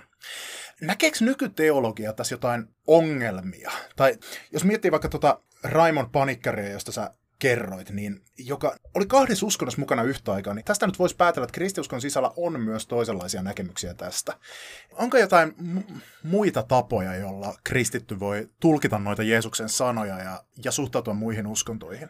Näkeekö nykyteologia tässä jotain ongelmia? Tai jos miettii vaikka tuota Raimon panikkaria, josta sä kerroit, niin joka oli kahdessa uskonnossa mukana yhtä aikaa, niin tästä nyt voisi päätellä, että kristiuskon sisällä on myös toisenlaisia näkemyksiä tästä. Onko jotain m- muita tapoja, jolla kristitty voi tulkita noita Jeesuksen sanoja ja, ja suhtautua muihin uskontoihin?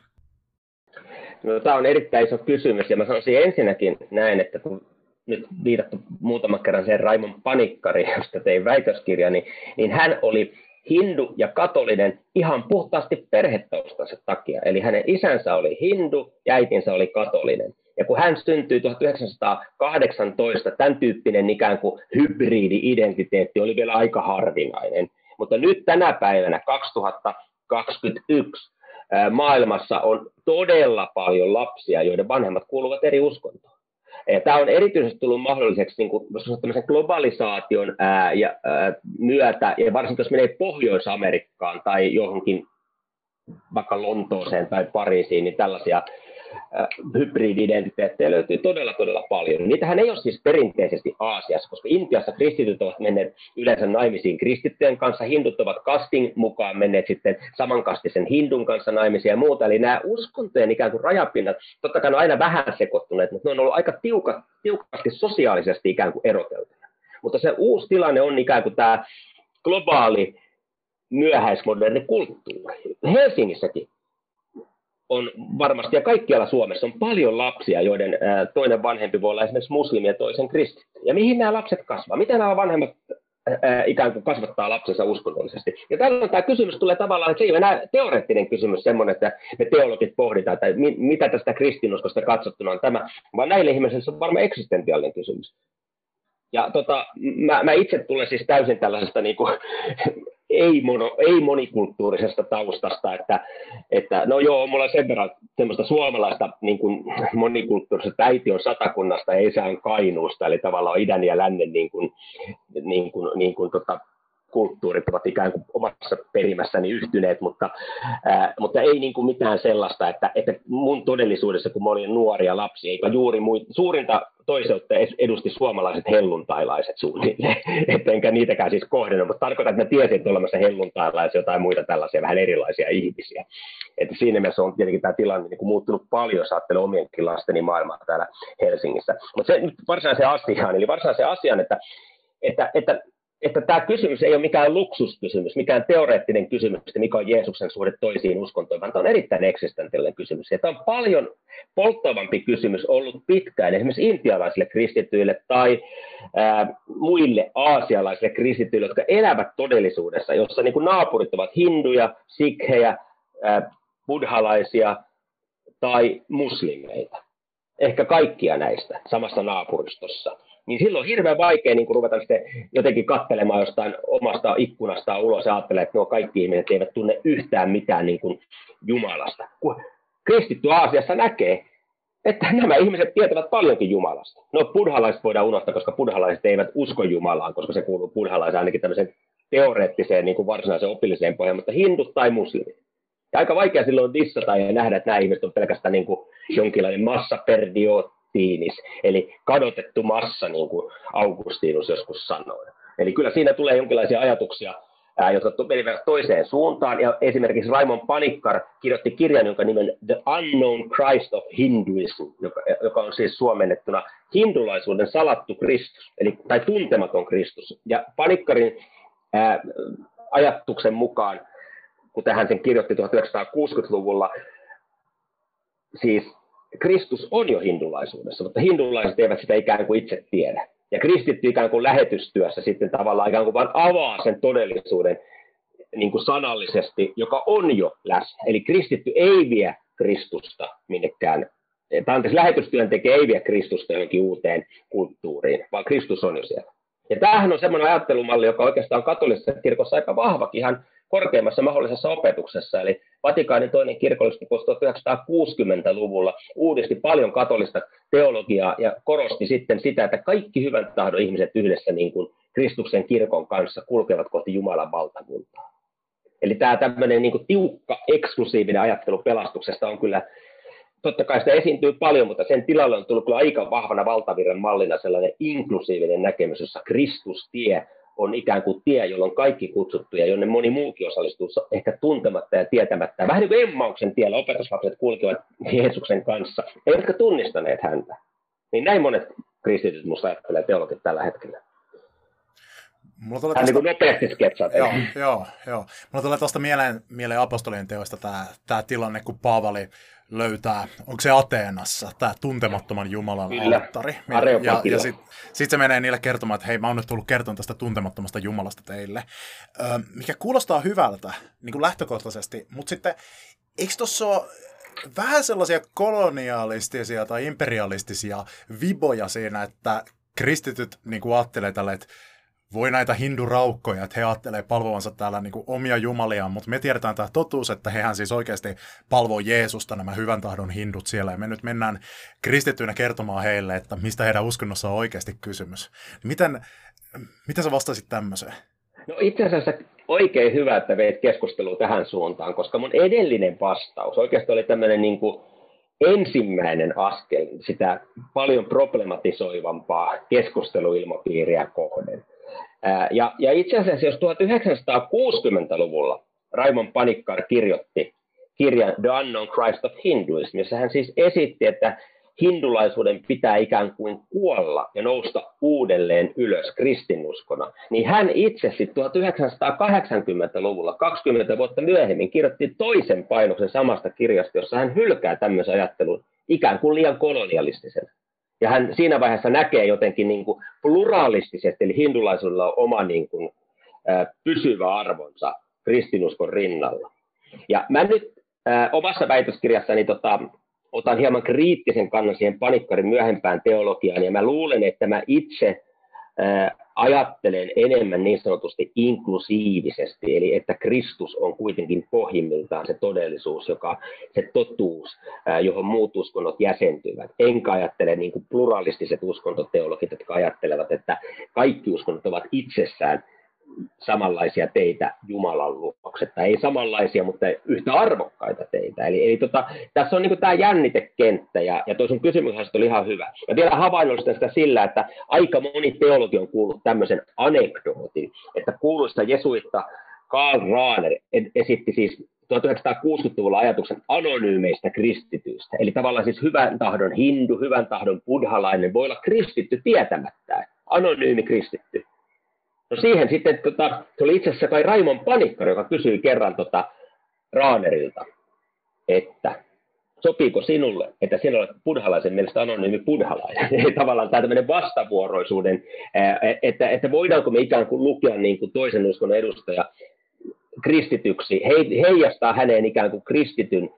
No, tämä on erittäin iso kysymys, ja mä sanoisin ensinnäkin näin, että kun nyt viitattu muutaman kerran sen Raimon panikkari, josta tein väitöskirja, niin, niin hän oli hindu ja katolinen ihan puhtaasti perhetaustansa takia. Eli hänen isänsä oli hindu ja äitinsä oli katolinen. Ja kun hän syntyi 1918, tämän tyyppinen ikään kuin hybridi-identiteetti oli vielä aika harvinainen. Mutta nyt tänä päivänä 2021 maailmassa on todella paljon lapsia, joiden vanhemmat kuuluvat eri uskontoon. Tämä on erityisesti tullut mahdolliseksi niin kuin, globalisaation ää, ja, ää, myötä, ja varsinkin jos menee Pohjois-Amerikkaan tai johonkin vaikka Lontooseen tai Pariisiin, niin tällaisia hybridi-identiteettejä löytyy todella, todella paljon. Niitähän ei ole siis perinteisesti Aasiassa, koska Intiassa kristityt ovat menneet yleensä naimisiin kristittyjen kanssa, hindut ovat kastin mukaan menneet sitten samankastisen hindun kanssa naimisiin ja muuta. Eli nämä uskontojen ikään kuin rajapinnat, totta kai on aina vähän sekoittuneet, mutta ne on ollut aika tiuka, tiukasti sosiaalisesti ikään kuin eroteltuja. Mutta se uusi tilanne on ikään kuin tämä globaali myöhäismoderni kulttuuri. Helsingissäkin on varmasti, ja kaikkialla Suomessa on paljon lapsia, joiden toinen vanhempi voi olla esimerkiksi muslimi ja toisen kristitty. Ja mihin nämä lapset kasvaa? Miten nämä vanhemmat ikään kuin kasvattaa lapsensa uskonnollisesti. Ja tällöin tämä kysymys tulee tavallaan, että se ei ole enää teoreettinen kysymys semmoinen, että me teologit pohditaan, että mitä tästä kristinuskosta katsottuna on tämä, vaan näille ihmisille se on varmaan eksistentiaalinen kysymys. Ja tota, mä, mä itse tulen siis täysin tällaisesta niin kuin, ei, mono, ei monikulttuurisesta taustasta, että, että no joo, mulla on sen verran semmoista suomalaista niin kuin monikulttuurista, äiti on satakunnasta ja isä on kainuusta, eli tavallaan idän ja lännen niin kuin, niin kuin, niin kuin tota, kulttuurit ovat ikään kuin omassa perimässäni yhtyneet, mutta, ää, mutta ei niin kuin mitään sellaista, että, että mun todellisuudessa, kun mä olin nuoria lapsia, eipä juuri mui, suurinta toiseutta edusti suomalaiset helluntailaiset suunnilleen, enkä niitäkään siis kohdennut, mutta tarkoitan, että mä tiesin, että olemassa helluntailaisia jotain muita tällaisia vähän erilaisia ihmisiä. Että siinä mielessä on tietenkin tämä tilanne niin kuin muuttunut paljon, jos ajattelee omienkin lasteni maailmaa täällä Helsingissä. Mutta se nyt varsinaiseen asiaan, eli varsinaiseen asiaan, että, että, että että tämä kysymys ei ole mikään luksuskysymys, mikään teoreettinen kysymys, että mikä on Jeesuksen suhde toisiin uskontoihin, vaan tämä on erittäin eksistentiaalinen kysymys. Ja tämä on paljon polttavampi kysymys ollut pitkään esimerkiksi intialaisille kristityille tai ää, muille aasialaisille kristityille, jotka elävät todellisuudessa, jossa niin kuin naapurit ovat hinduja, sikhejä, ää, buddhalaisia tai muslimeita. Ehkä kaikkia näistä samassa naapuristossa niin silloin on hirveän vaikea niin ruveta sitten jotenkin katselemaan jostain omasta ikkunasta ulos ja ajattelee, että nuo kaikki ihmiset eivät tunne yhtään mitään niin kuin Jumalasta. Kun kristitty Aasiassa näkee, että nämä ihmiset tietävät paljonkin Jumalasta. No buddhalaiset voidaan unohtaa, koska buddhalaiset eivät usko Jumalaan, koska se kuuluu buddhalaisen ainakin tämmöiseen teoreettiseen niin kuin varsinaiseen opilliseen pohjaan, mutta hindut tai muslimit. Ja aika vaikea silloin dissata ja nähdä, että nämä ihmiset on pelkästään niin kuin jonkinlainen massaperdiot fiilis, eli kadotettu massa, niin kuin Augustinus joskus sanoi. Eli kyllä siinä tulee jonkinlaisia ajatuksia, jotka menivät toiseen suuntaan. Ja esimerkiksi Raimon Panikkar kirjoitti kirjan, jonka nimen The Unknown Christ of Hinduism, joka, joka on siis suomennettuna hindulaisuuden salattu Kristus, eli, tai tuntematon Kristus. Ja Panikkarin ää, ajatuksen mukaan, kun hän sen kirjoitti 1960-luvulla, siis Kristus on jo hindulaisuudessa, mutta hindulaiset eivät sitä ikään kuin itse tiedä. Ja kristitty ikään kuin lähetystyössä sitten tavallaan ikään kuin vain avaa sen todellisuuden niin kuin sanallisesti, joka on jo läsnä. Eli kristitty ei vie Kristusta minnekään, tai anteeksi, lähetystyöntekijä ei vie Kristusta johonkin uuteen kulttuuriin, vaan Kristus on jo siellä. Ja tämähän on semmoinen ajattelumalli, joka oikeastaan katolisessa kirkossa aika vahvakin ihan korkeimmassa mahdollisessa opetuksessa. Eli Vatikaanin toinen kirkollisuus 1960-luvulla uudisti paljon katolista teologiaa ja korosti sitten sitä, että kaikki hyvän tahdon ihmiset yhdessä niin kuin Kristuksen kirkon kanssa kulkevat kohti Jumalan valtakuntaa. Eli tämä tämmöinen niin tiukka, eksklusiivinen ajattelu pelastuksesta on kyllä, totta kai sitä esiintyy paljon, mutta sen tilalle on tullut kyllä aika vahvana valtavirran mallina sellainen inklusiivinen näkemys, jossa Kristus tie on ikään kuin tie, jolloin kaikki kutsuttuja, jonne moni muukin osallistuu ehkä tuntematta ja tietämättä. Vähän niin kuin Emmauksen tiellä opetuslapset kulkevat Jeesuksen kanssa, eivätkä tunnistaneet häntä. Niin näin monet kristityt minusta ajattelee teologit tällä hetkellä. Mulla tulee tästä... niin nopeasti sketsata. Joo, joo, joo. Mulla tulee tuosta mieleen, mieleen apostolien teoista tämä, tämä tilanne, kun Paavali löytää, onko se Ateenassa, tämä tuntemattoman Jumalan Kyllä. alttari. Ja, ja sitten sit se menee niille kertomaan, että hei, mä oon nyt tullut kertomaan tästä tuntemattomasta Jumalasta teille. Ö, mikä kuulostaa hyvältä niin kuin lähtökohtaisesti, mutta sitten eikö tuossa ole vähän sellaisia kolonialistisia tai imperialistisia viboja siinä, että kristityt niin kuin ajattelee tälle, että voi näitä hinduraukkoja, että he ajattelee palvovansa täällä niin omia jumaliaan, mutta me tiedetään tämä totuus, että hehän siis oikeasti palvoo Jeesusta, nämä hyvän tahdon hindut siellä, ja me nyt mennään kristittyinä kertomaan heille, että mistä heidän uskonnossa on oikeasti kysymys. Miten, miten sä vastasit tämmöiseen? No itse asiassa oikein hyvä, että veit keskustelua tähän suuntaan, koska mun edellinen vastaus oikeastaan oli tämmöinen niin kuin ensimmäinen askel sitä paljon problematisoivampaa keskusteluilmapiiriä kohden. Ja, ja itse asiassa, jos 1960-luvulla Raimon Panikkar kirjoitti kirjan The Unknown Christ of Hinduism, jossa hän siis esitti, että hindulaisuuden pitää ikään kuin kuolla ja nousta uudelleen ylös kristinuskona, niin hän itse sitten 1980-luvulla, 20 vuotta myöhemmin, kirjoitti toisen painoksen samasta kirjasta, jossa hän hylkää tämmöisen ajattelun ikään kuin liian kolonialistisen. Ja hän siinä vaiheessa näkee jotenkin niin kuin pluralistisesti, eli hindulaisuudella on oma niin kuin, pysyvä arvonsa kristinuskon rinnalla. Ja mä nyt ä, omassa väitöskirjassani tota, otan hieman kriittisen kannan siihen panikkarin myöhempään teologiaan, ja mä luulen, että mä itse ajattelen enemmän niin sanotusti inklusiivisesti, eli että Kristus on kuitenkin pohjimmiltaan se todellisuus, joka, se totuus, johon muut uskonnot jäsentyvät. Enkä ajattele niin kuin pluralistiset uskontoteologit, jotka ajattelevat, että kaikki uskonnot ovat itsessään samanlaisia teitä Jumalan luoksetta. Ei samanlaisia, mutta yhtä arvokkaita teitä. Eli, eli tota, tässä on niin tämä jännitekenttä, ja, ja tuo sun kysymys oli ihan hyvä. Ja vielä havainnollistan sitä sillä, että aika moni teologi on kuullut tämmöisen anekdootin, että kuuluista jesuitta Karl Rahner esitti siis 1960-luvulla ajatuksen anonyymeistä kristityistä. Eli tavallaan siis hyvän tahdon hindu, hyvän tahdon buddhalainen voi olla kristitty tietämättään. Anonyymi kristitty. No siihen sitten, tota, se oli itse asiassa kai Raimon Panikkari, joka kysyi kerran tota, Raanerilta, että sopiiko sinulle, että sinä olet buddhalaisen mielestä anonyymi buddhalainen. Tavallaan tämä tämmöinen vastavuoroisuuden, että, että voidaanko me ikään kuin lukea niin kuin toisen uskonnon edustaja kristityksi, heijastaa häneen ikään kuin kristityn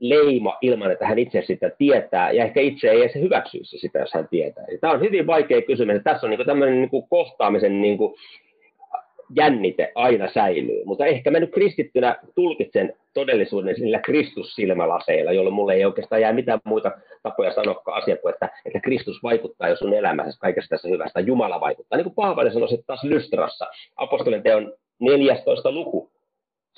leima ilman, että hän itse sitä tietää, ja ehkä itse ei edes hyväksyisi sitä, jos hän tietää. Tämä on hyvin vaikea kysymys. Tässä on niin tämmöinen niin kohtaamisen niin kuin jännite aina säilyy, mutta ehkä mä nyt kristittynä tulkitsen todellisuuden niillä Kristus-silmälaseilla, jolloin mulle ei oikeastaan jää mitään muita tapoja sanoa asia kuin, että, että Kristus vaikuttaa jo sun elämässä kaikessa tässä hyvästä. Jumala vaikuttaa. Niin kuin Paavali sanoi taas Lystrassa, apostolin teon 14. luku,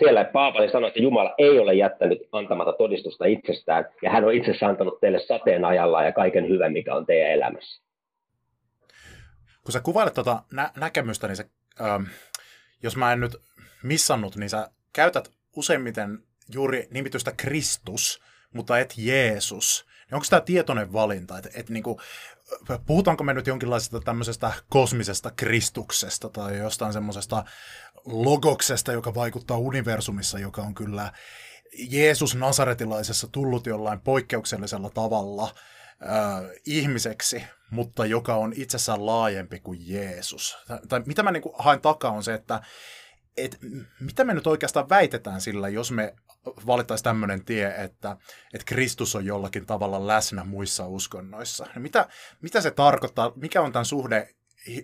siellä Paavali sanoi, että Jumala ei ole jättänyt antamatta todistusta itsestään, ja hän on itse antanut teille sateen ajalla ja kaiken hyvän, mikä on teidän elämässä. Kun sä kuvailet tuota nä- näkemystä, niin se, ähm, jos mä en nyt missannut, niin sä käytät useimmiten juuri nimitystä Kristus, mutta et Jeesus. Onko tämä tietoinen valinta? Et, et niinku, puhutaanko me nyt jonkinlaisesta tämmöisestä kosmisesta Kristuksesta tai jostain semmoisesta logoksesta, joka vaikuttaa universumissa, joka on kyllä Jeesus Nasaretilaisessa tullut jollain poikkeuksellisella tavalla äh, ihmiseksi, mutta joka on itsessään laajempi kuin Jeesus. Tai mitä mä niin kuin haen takaa on se, että et, mitä me nyt oikeastaan väitetään sillä, jos me valittaisiin tämmöinen tie, että, että Kristus on jollakin tavalla läsnä muissa uskonnoissa. Mitä, mitä se tarkoittaa? Mikä on tämän suhde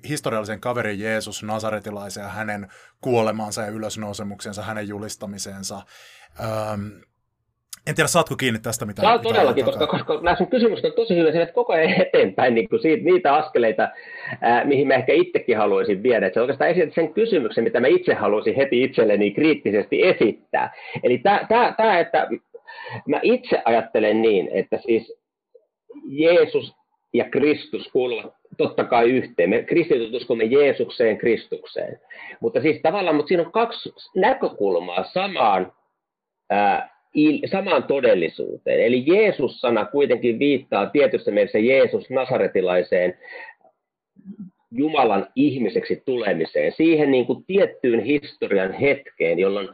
historiallisen kaverin Jeesus, Nasaretilaisen ja hänen kuolemansa ja ylösnousemuksensa, hänen julistamiseensa. Öm, en tiedä, saatko kiinni tästä mitä Saa todellakin, koska, koska nämä sun kysymykset on tosi hyvä, että koko ajan eteenpäin niin kuin siitä, niitä askeleita, ää, mihin mä ehkä itsekin haluaisin viedä. Että oikeastaan esität sen kysymyksen, mitä mä itse haluaisin heti itselleni kriittisesti esittää. Eli tämä, että mä itse ajattelen niin, että siis Jeesus ja Kristus kuuluvat totta kai yhteen. Me kristityt uskomme Jeesukseen, Kristukseen. Mutta siis tavallaan, mutta siinä on kaksi näkökulmaa samaan ää, samaan todellisuuteen. Eli Jeesus-sana kuitenkin viittaa tietyssä mielessä Jeesus Nasaretilaiseen Jumalan ihmiseksi tulemiseen, siihen niin kuin tiettyyn historian hetkeen, jolloin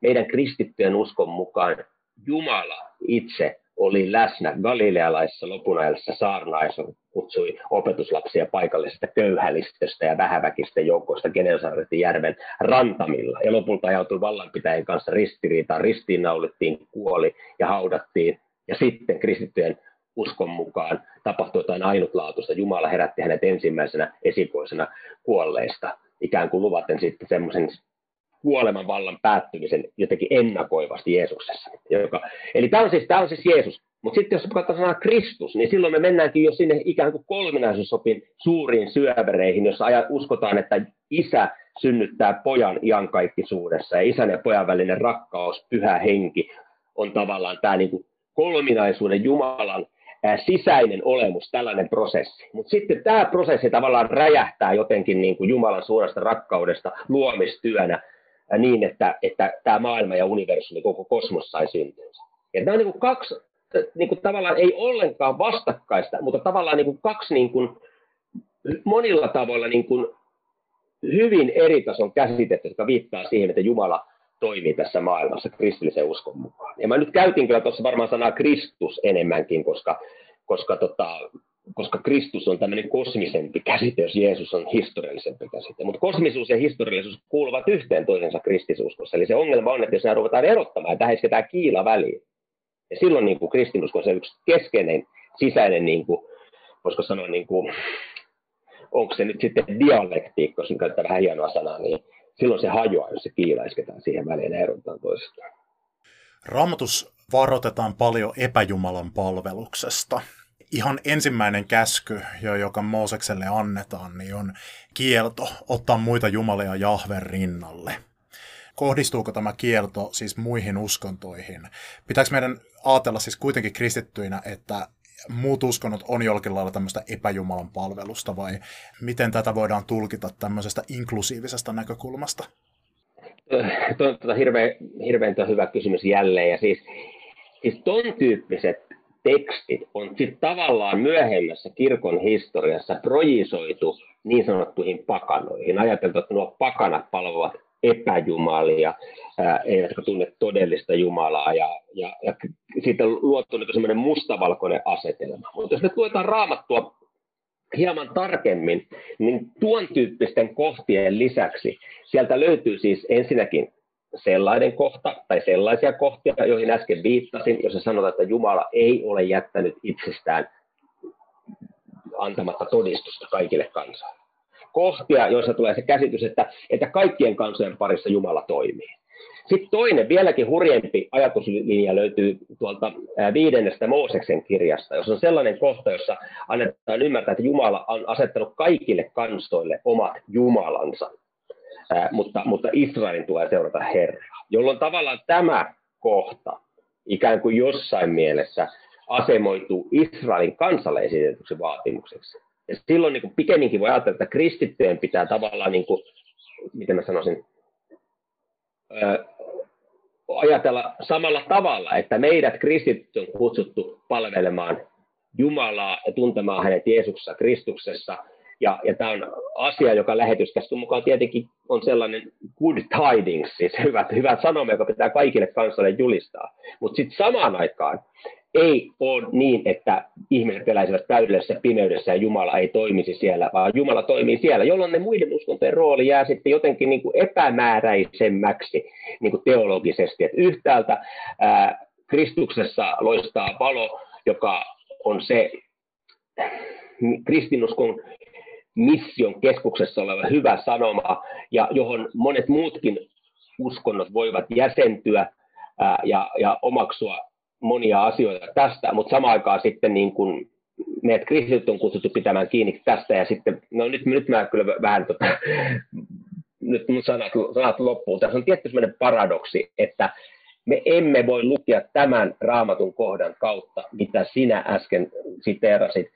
meidän kristittyjen uskon mukaan Jumala itse oli läsnä galilealaisessa lopunajassa saarnaissa, kutsui opetuslapsia paikallisesta köyhälistöstä ja vähäväkisten joukoista Genesaretin järven rantamilla. Ja lopulta ajautui vallanpitäjien kanssa ristiriitaan, ristiinnaulittiin, kuoli ja haudattiin. Ja sitten kristittyjen uskon mukaan tapahtui jotain ainutlaatuista. Jumala herätti hänet ensimmäisenä esikoisena kuolleista, ikään kuin luvaten sitten semmoisen kuoleman vallan päättymisen jotenkin ennakoivasti Jeesuksessa. Joka, eli tämä on siis, tämä on siis Jeesus. Mutta sitten jos katsotaan sanaa Kristus, niin silloin me mennäänkin jo sinne ikään kuin kolminaisuusopin suuriin syövereihin, jossa uskotaan, että isä synnyttää pojan iankaikkisuudessa ja isän ja pojan välinen rakkaus, pyhä henki on tavallaan tämä niin kuin kolminaisuuden Jumalan sisäinen olemus, tällainen prosessi. Mutta sitten tämä prosessi tavallaan räjähtää jotenkin niin kuin Jumalan suuresta rakkaudesta luomistyönä niin, että, että tämä maailma ja universumi, koko kosmos sai syntynsä. Ja nämä on niin kaksi, niin kuin tavallaan ei ollenkaan vastakkaista, mutta tavallaan niin kuin kaksi niin kuin, monilla tavoilla niin kuin, hyvin eri tason käsitettä, jotka viittaa siihen, että Jumala toimii tässä maailmassa kristillisen uskon mukaan. Ja mä nyt käytin kyllä tuossa varmaan sanaa Kristus enemmänkin, koska, koska tota, koska Kristus on tämmöinen kosmisempi käsite, jos Jeesus on historiallisempi käsite. Mutta kosmisuus ja historiallisuus kuuluvat yhteen toisensa kristisuskossa. Eli se ongelma on, että jos nämä ruvetaan erottamaan, että tähän kiila väliin. Ja silloin niin kristinusko on se yksi keskeinen sisäinen, niin kuin, voisiko sanoa, niin kuin, onko se nyt sitten dialektiikka, jos käyttää vähän hienoa sanaa, niin silloin se hajoaa, jos se kiila isketään siihen väliin ja erotetaan toisestaan. Raamatus varoitetaan paljon epäjumalan palveluksesta ihan ensimmäinen käsky, joka Moosekselle annetaan, niin on kielto ottaa muita jumalia Jahven rinnalle. Kohdistuuko tämä kielto siis muihin uskontoihin? Pitääkö meidän ajatella siis kuitenkin kristittyinä, että muut uskonnot on jollakin lailla tämmöistä epäjumalan palvelusta vai miten tätä voidaan tulkita tämmöisestä inklusiivisesta näkökulmasta? Tuo on tuota hirveän, hirveän hyvä kysymys jälleen. Ja siis, siis ton tyyppiset tekstit on sitten tavallaan myöhemmässä kirkon historiassa projisoitu niin sanottuihin pakanoihin. Ajateltu, että nuo pakanat palvovat epäjumalia, eivätkä tunne todellista Jumalaa, ja, ja, ja siitä on luotu niin semmoinen mustavalkoinen asetelma. Mutta jos me luetaan raamattua hieman tarkemmin, niin tuon tyyppisten kohtien lisäksi sieltä löytyy siis ensinnäkin sellainen kohta tai sellaisia kohtia, joihin äsken viittasin, jossa sanotaan, että Jumala ei ole jättänyt itsestään antamatta todistusta kaikille kansoille. Kohtia, joissa tulee se käsitys, että, että kaikkien kansojen parissa Jumala toimii. Sitten toinen, vieläkin hurjempi ajatuslinja löytyy tuolta viidennestä Mooseksen kirjasta, jos on sellainen kohta, jossa annetaan ymmärtää, että Jumala on asettanut kaikille kansoille omat Jumalansa mutta, mutta Israelin tulee seurata Herraa, jolloin tavallaan tämä kohta ikään kuin jossain mielessä asemoituu Israelin kansalle esitetyksi vaatimukseksi. Ja silloin niin kuin pikemminkin voi ajatella, että kristittyjen pitää tavallaan, niin kuin, miten mä sanoisin, ää, ajatella samalla tavalla, että meidät kristityt on kutsuttu palvelemaan Jumalaa ja tuntemaan hänet Jeesuksessa Kristuksessa – ja, ja tämä on asia, joka lähetyskästyn mukaan tietenkin on sellainen good tidings, siis hyvät, hyvät sanomme, joka pitää kaikille kansalle julistaa. Mutta sitten samaan aikaan ei ole niin, että ihmiset eläisivät täydellisessä pimeydessä ja Jumala ei toimisi siellä, vaan Jumala toimii siellä, jolloin ne muiden uskontojen rooli jää sitten jotenkin niin kuin epämääräisemmäksi niin kuin teologisesti. Et yhtäältä ää, Kristuksessa loistaa valo, joka on se kristinuskon mission keskuksessa oleva hyvä sanoma, ja johon monet muutkin uskonnot voivat jäsentyä ää, ja, ja omaksua monia asioita tästä, mutta samaan aikaan sitten niin kuin meidät kristityt on kutsuttu pitämään kiinni tästä, ja sitten, no nyt, nyt mä kyllä vähän tota, nyt mun sanat, sanat loppuun. Tässä on tietty sellainen paradoksi, että me emme voi lukea tämän raamatun kohdan kautta, mitä sinä äsken siteerasit,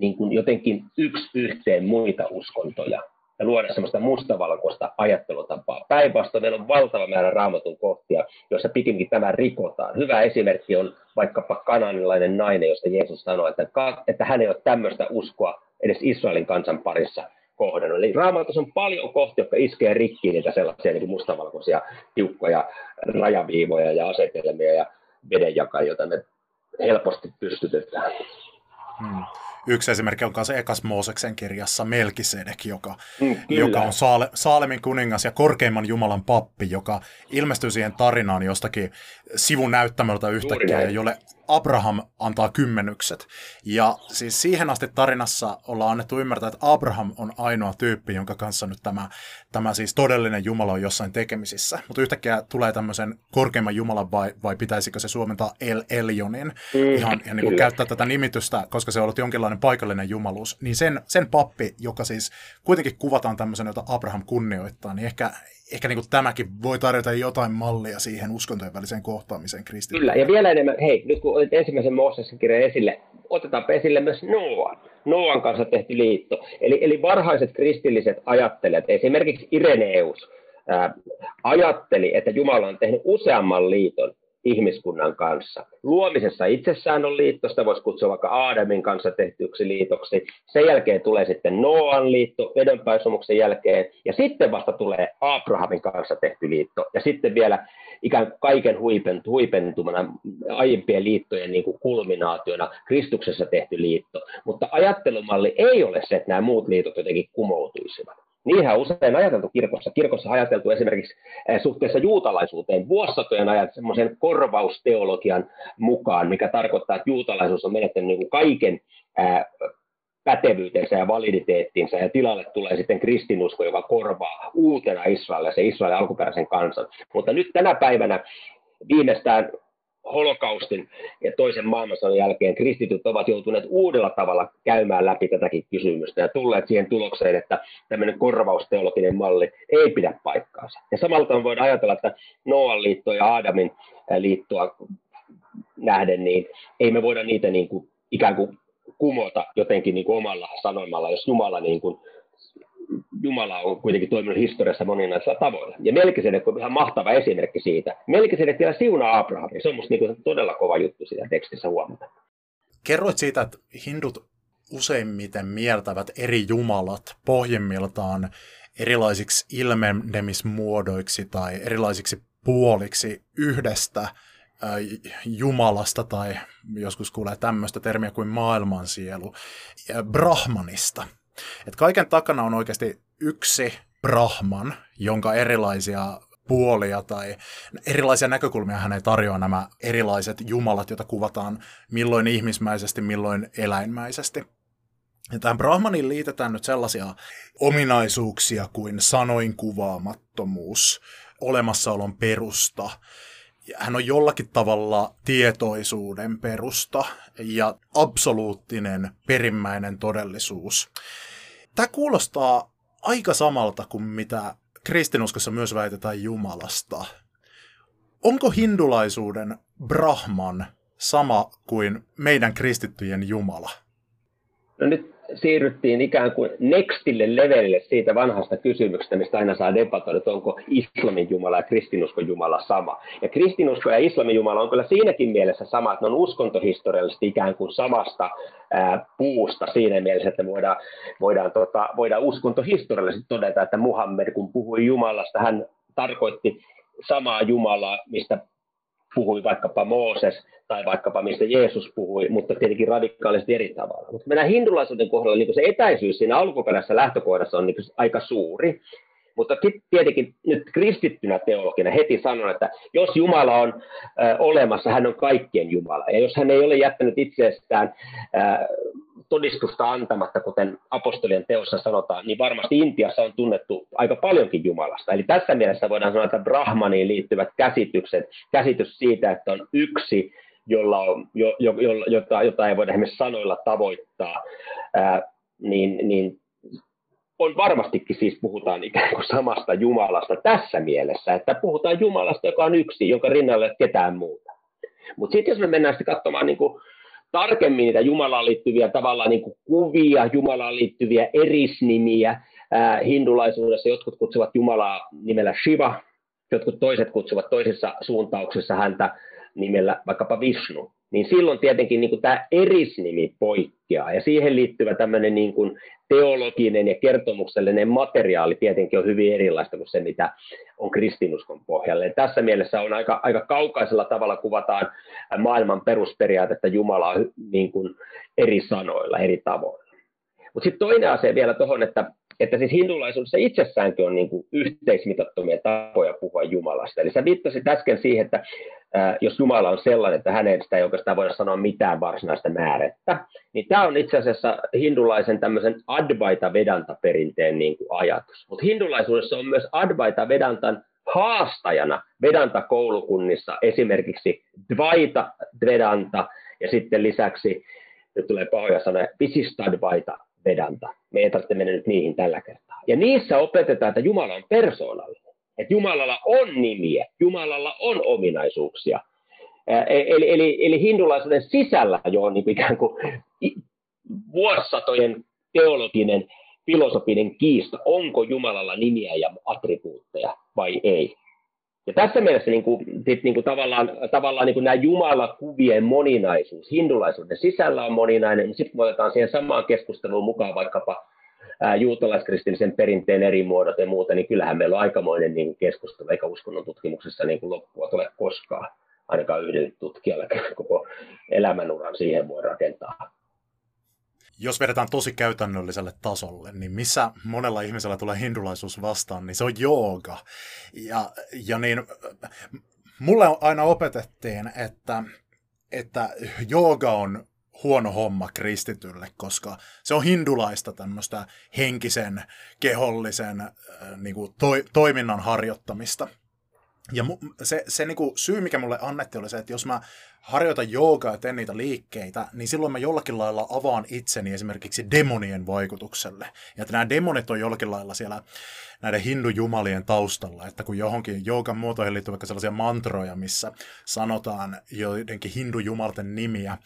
niin kuin jotenkin yksi yhteen muita uskontoja ja luoda semmoista mustavalkoista ajattelutapaa. Päinvastoin meillä on valtava määrä raamatun kohtia, joissa pikemminkin tämä rikotaan. Hyvä esimerkki on vaikkapa kananilainen nainen, josta Jeesus sanoi, että, että hän ei ole tämmöistä uskoa edes Israelin kansan parissa kohdannut. Eli raamatussa on paljon kohtia, jotka iskee rikki niitä sellaisia niin mustavalkoisia tiukkoja rajaviivoja ja asetelmia ja vedenjakajia, joita me helposti pystytetään. Hmm. Yksi esimerkki on se Ekas Mooseksen kirjassa Melkisedek, joka, mm, joka on Saale, Saalemin kuningas ja korkeimman Jumalan pappi, joka ilmestyy siihen tarinaan jostakin sivun näyttämöltä yhtäkkiä, ja jolle Abraham antaa kymmenykset. Ja siis siihen asti tarinassa ollaan annettu ymmärtää, että Abraham on ainoa tyyppi, jonka kanssa nyt tämä, tämä siis todellinen Jumala on jossain tekemisissä. Mutta yhtäkkiä tulee tämmöisen korkeimman Jumalan vai, vai pitäisikö se suomentaa El Elionin, mm, ihan ja niin kuin käyttää tätä nimitystä, koska se on ollut jonkinlainen paikallinen jumaluus. Niin sen, sen pappi, joka siis kuitenkin kuvataan tämmöisen, jota Abraham kunnioittaa, niin ehkä ehkä niin kuin tämäkin voi tarjota jotain mallia siihen uskontojen väliseen kohtaamiseen kristin. Kyllä, ja vielä enemmän, hei, nyt kun otit ensimmäisen Mooseksen kirjan esille, otetaan esille myös Noan. Noan kanssa tehty liitto. Eli, eli varhaiset kristilliset ajattelijat, esimerkiksi Ireneus, ää, ajatteli, että Jumala on tehnyt useamman liiton ihmiskunnan kanssa. Luomisessa itsessään on liitto, sitä voisi kutsua vaikka Aadamin kanssa tehtyksi liitoksi. Sen jälkeen tulee sitten Noan liitto vedenpaisumuksen jälkeen, ja sitten vasta tulee Abrahamin kanssa tehty liitto, ja sitten vielä ikään kuin kaiken huipentumana aiempien liittojen niin kuin kulminaationa Kristuksessa tehty liitto. Mutta ajattelumalli ei ole se, että nämä muut liitot jotenkin kumoutuisivat. Niinhän on usein ajateltu kirkossa. Kirkossa on ajateltu esimerkiksi eh, suhteessa juutalaisuuteen vuosisatojen ajan semmoisen korvausteologian mukaan, mikä tarkoittaa, että juutalaisuus on menettänyt niin kaiken eh, pätevyytensä ja validiteettinsa, ja tilalle tulee sitten kristinusko, joka korvaa uutena Israelia, se Israelin alkuperäisen kansan. Mutta nyt tänä päivänä viimeistään holokaustin ja toisen maailmansodan jälkeen kristityt ovat joutuneet uudella tavalla käymään läpi tätäkin kysymystä ja tulleet siihen tulokseen, että tämmöinen korvausteologinen malli ei pidä paikkaansa. Ja samalla voidaan ajatella, että Noan liitto ja Aadamin liittoa nähden, niin ei me voida niitä niin kuin, ikään kuin kumota jotenkin niin kuin omalla sanomalla, jos Jumala niin kuin Jumala on kuitenkin toiminut historiassa moninaisilla tavoilla. Ja Melkisedek on ihan mahtava esimerkki siitä. Melkisedek vielä siunaa Abrahamia. Se on musta niin todella kova juttu siinä tekstissä huomata. Kerroit siitä, että hindut useimmiten mieltävät eri jumalat pohjimmiltaan erilaisiksi ilmenemismuodoiksi tai erilaisiksi puoliksi yhdestä Jumalasta tai joskus kuulee tämmöistä termiä kuin maailmansielu, Brahmanista – et kaiken takana on oikeasti yksi Brahman, jonka erilaisia puolia tai erilaisia näkökulmia hän ei tarjoa nämä erilaiset jumalat, joita kuvataan milloin ihmismäisesti, milloin eläinmäisesti. Ja tähän Brahmaniin liitetään nyt sellaisia ominaisuuksia kuin sanoin kuvaamattomuus, olemassaolon perusta, hän on jollakin tavalla tietoisuuden perusta ja absoluuttinen perimmäinen todellisuus. Tämä kuulostaa aika samalta kuin mitä kristinuskossa myös väitetään Jumalasta. Onko hindulaisuuden Brahman sama kuin meidän kristittyjen Jumala? No nyt siirryttiin ikään kuin nextille levelille siitä vanhasta kysymyksestä, mistä aina saa debatoida, että onko islamin Jumala ja kristinuskon Jumala sama. Ja kristinusko ja islamin Jumala on kyllä siinäkin mielessä sama, että ne on uskontohistoriallisesti ikään kuin samasta ää, puusta siinä mielessä, että voidaan, voidaan, tota, voidaan uskontohistoriallisesti todeta, että Muhammed kun puhui Jumalasta, hän tarkoitti samaa Jumalaa, mistä puhui vaikkapa Mooses tai vaikkapa mistä Jeesus puhui, mutta tietenkin radikaalisti eri tavalla. Mutta mennään hindulaisuuden kohdalla, niin se etäisyys siinä alkuperäisessä lähtökohdassa on niin aika suuri. Mutta tietenkin nyt kristittynä teologina heti sanon, että jos Jumala on olemassa, hän on kaikkien Jumala. Ja jos hän ei ole jättänyt itsestään todistusta antamatta, kuten apostolien teossa sanotaan, niin varmasti Intiassa on tunnettu aika paljonkin Jumalasta. Eli tässä mielessä voidaan sanoa, että Brahmaniin liittyvät käsitykset, käsitys siitä, että on yksi, jolla on, jo, jo, jota, jota ei voida esimerkiksi sanoilla tavoittaa, ää, niin, niin on varmastikin siis puhutaan ikään kuin samasta Jumalasta tässä mielessä, että puhutaan Jumalasta, joka on yksi, jonka rinnalle ketään muuta. Mutta sitten jos me mennään sitten katsomaan niin kuin tarkemmin niitä Jumalaan liittyviä tavallaan niin kuin kuvia, Jumalaan liittyviä erisnimiä, ää, hindulaisuudessa jotkut kutsuvat Jumalaa nimellä Shiva, jotkut toiset kutsuvat toisissa suuntauksissa häntä nimellä vaikkapa Vishnu niin silloin tietenkin niin kuin tämä erisnimi poikkeaa, ja siihen liittyvä tämmöinen niin kuin teologinen ja kertomuksellinen materiaali tietenkin on hyvin erilaista kuin se, mitä on kristinuskon pohjalle. Ja tässä mielessä on aika, aika kaukaisella tavalla kuvataan maailman perusperiaatetta Jumalaa niin kuin eri sanoilla, eri tavoilla. Mutta sitten toinen asia vielä tuohon, että että siis hindulaisuudessa itsessäänkin on niin kuin yhteismitattomia tapoja puhua Jumalasta. Eli sä viittasit äsken siihen, että ää, jos Jumala on sellainen, että hänestä ei oikeastaan voida sanoa mitään varsinaista määrettä, niin tämä on itse asiassa hindulaisen tämmöisen Advaita Vedanta perinteen niin kuin ajatus. Mutta hindulaisuudessa on myös Advaita Vedantan haastajana Vedanta-koulukunnissa esimerkiksi Dvaita Vedanta ja sitten lisäksi, nyt tulee pahoja sanoja, Visistadvaita Vedanta. Me ei tarvitse mennä nyt niihin tällä kertaa. Ja niissä opetetaan, että Jumala on persoonallinen. Että Jumalalla on nimiä, Jumalalla on ominaisuuksia. E- eli, eli, eli hindulaisuuden sisällä jo on niin ikään kuin vuosisatojen teologinen, filosofinen kiista, onko Jumalalla nimiä ja attribuutteja vai ei. Ja tässä mielessä niin kuin, sit, niin kuin tavallaan, tavallaan niin kuin nämä jumalakuvien moninaisuus, hindulaisuuden sisällä on moninainen, niin sitten otetaan siihen samaan keskusteluun mukaan vaikkapa ää, juutalaiskristillisen perinteen eri muodot ja muuta, niin kyllähän meillä on aikamoinen niin keskustelu, eikä uskonnon tutkimuksessa niin kuin loppua tule koskaan, ainakaan yhden tutkijalle koko elämänuran siihen voi rakentaa jos vedetään tosi käytännölliselle tasolle, niin missä monella ihmisellä tulee hindulaisuus vastaan, niin se on jooga. Ja, ja niin, mulle aina opetettiin, että, että jooga on huono homma kristitylle, koska se on hindulaista tämmöistä henkisen, kehollisen äh, niin kuin toi, toiminnan harjoittamista. Ja se, se niin kuin syy, mikä mulle annettiin, oli se, että jos mä harjoitan joogaa ja teen niitä liikkeitä, niin silloin mä jollakin lailla avaan itseni esimerkiksi demonien vaikutukselle. Ja että nämä demonit on jollakin lailla siellä näiden hindujumalien taustalla, että kun johonkin joogan muotoihin liittyy vaikka sellaisia mantroja, missä sanotaan joidenkin hindujumalten nimiä,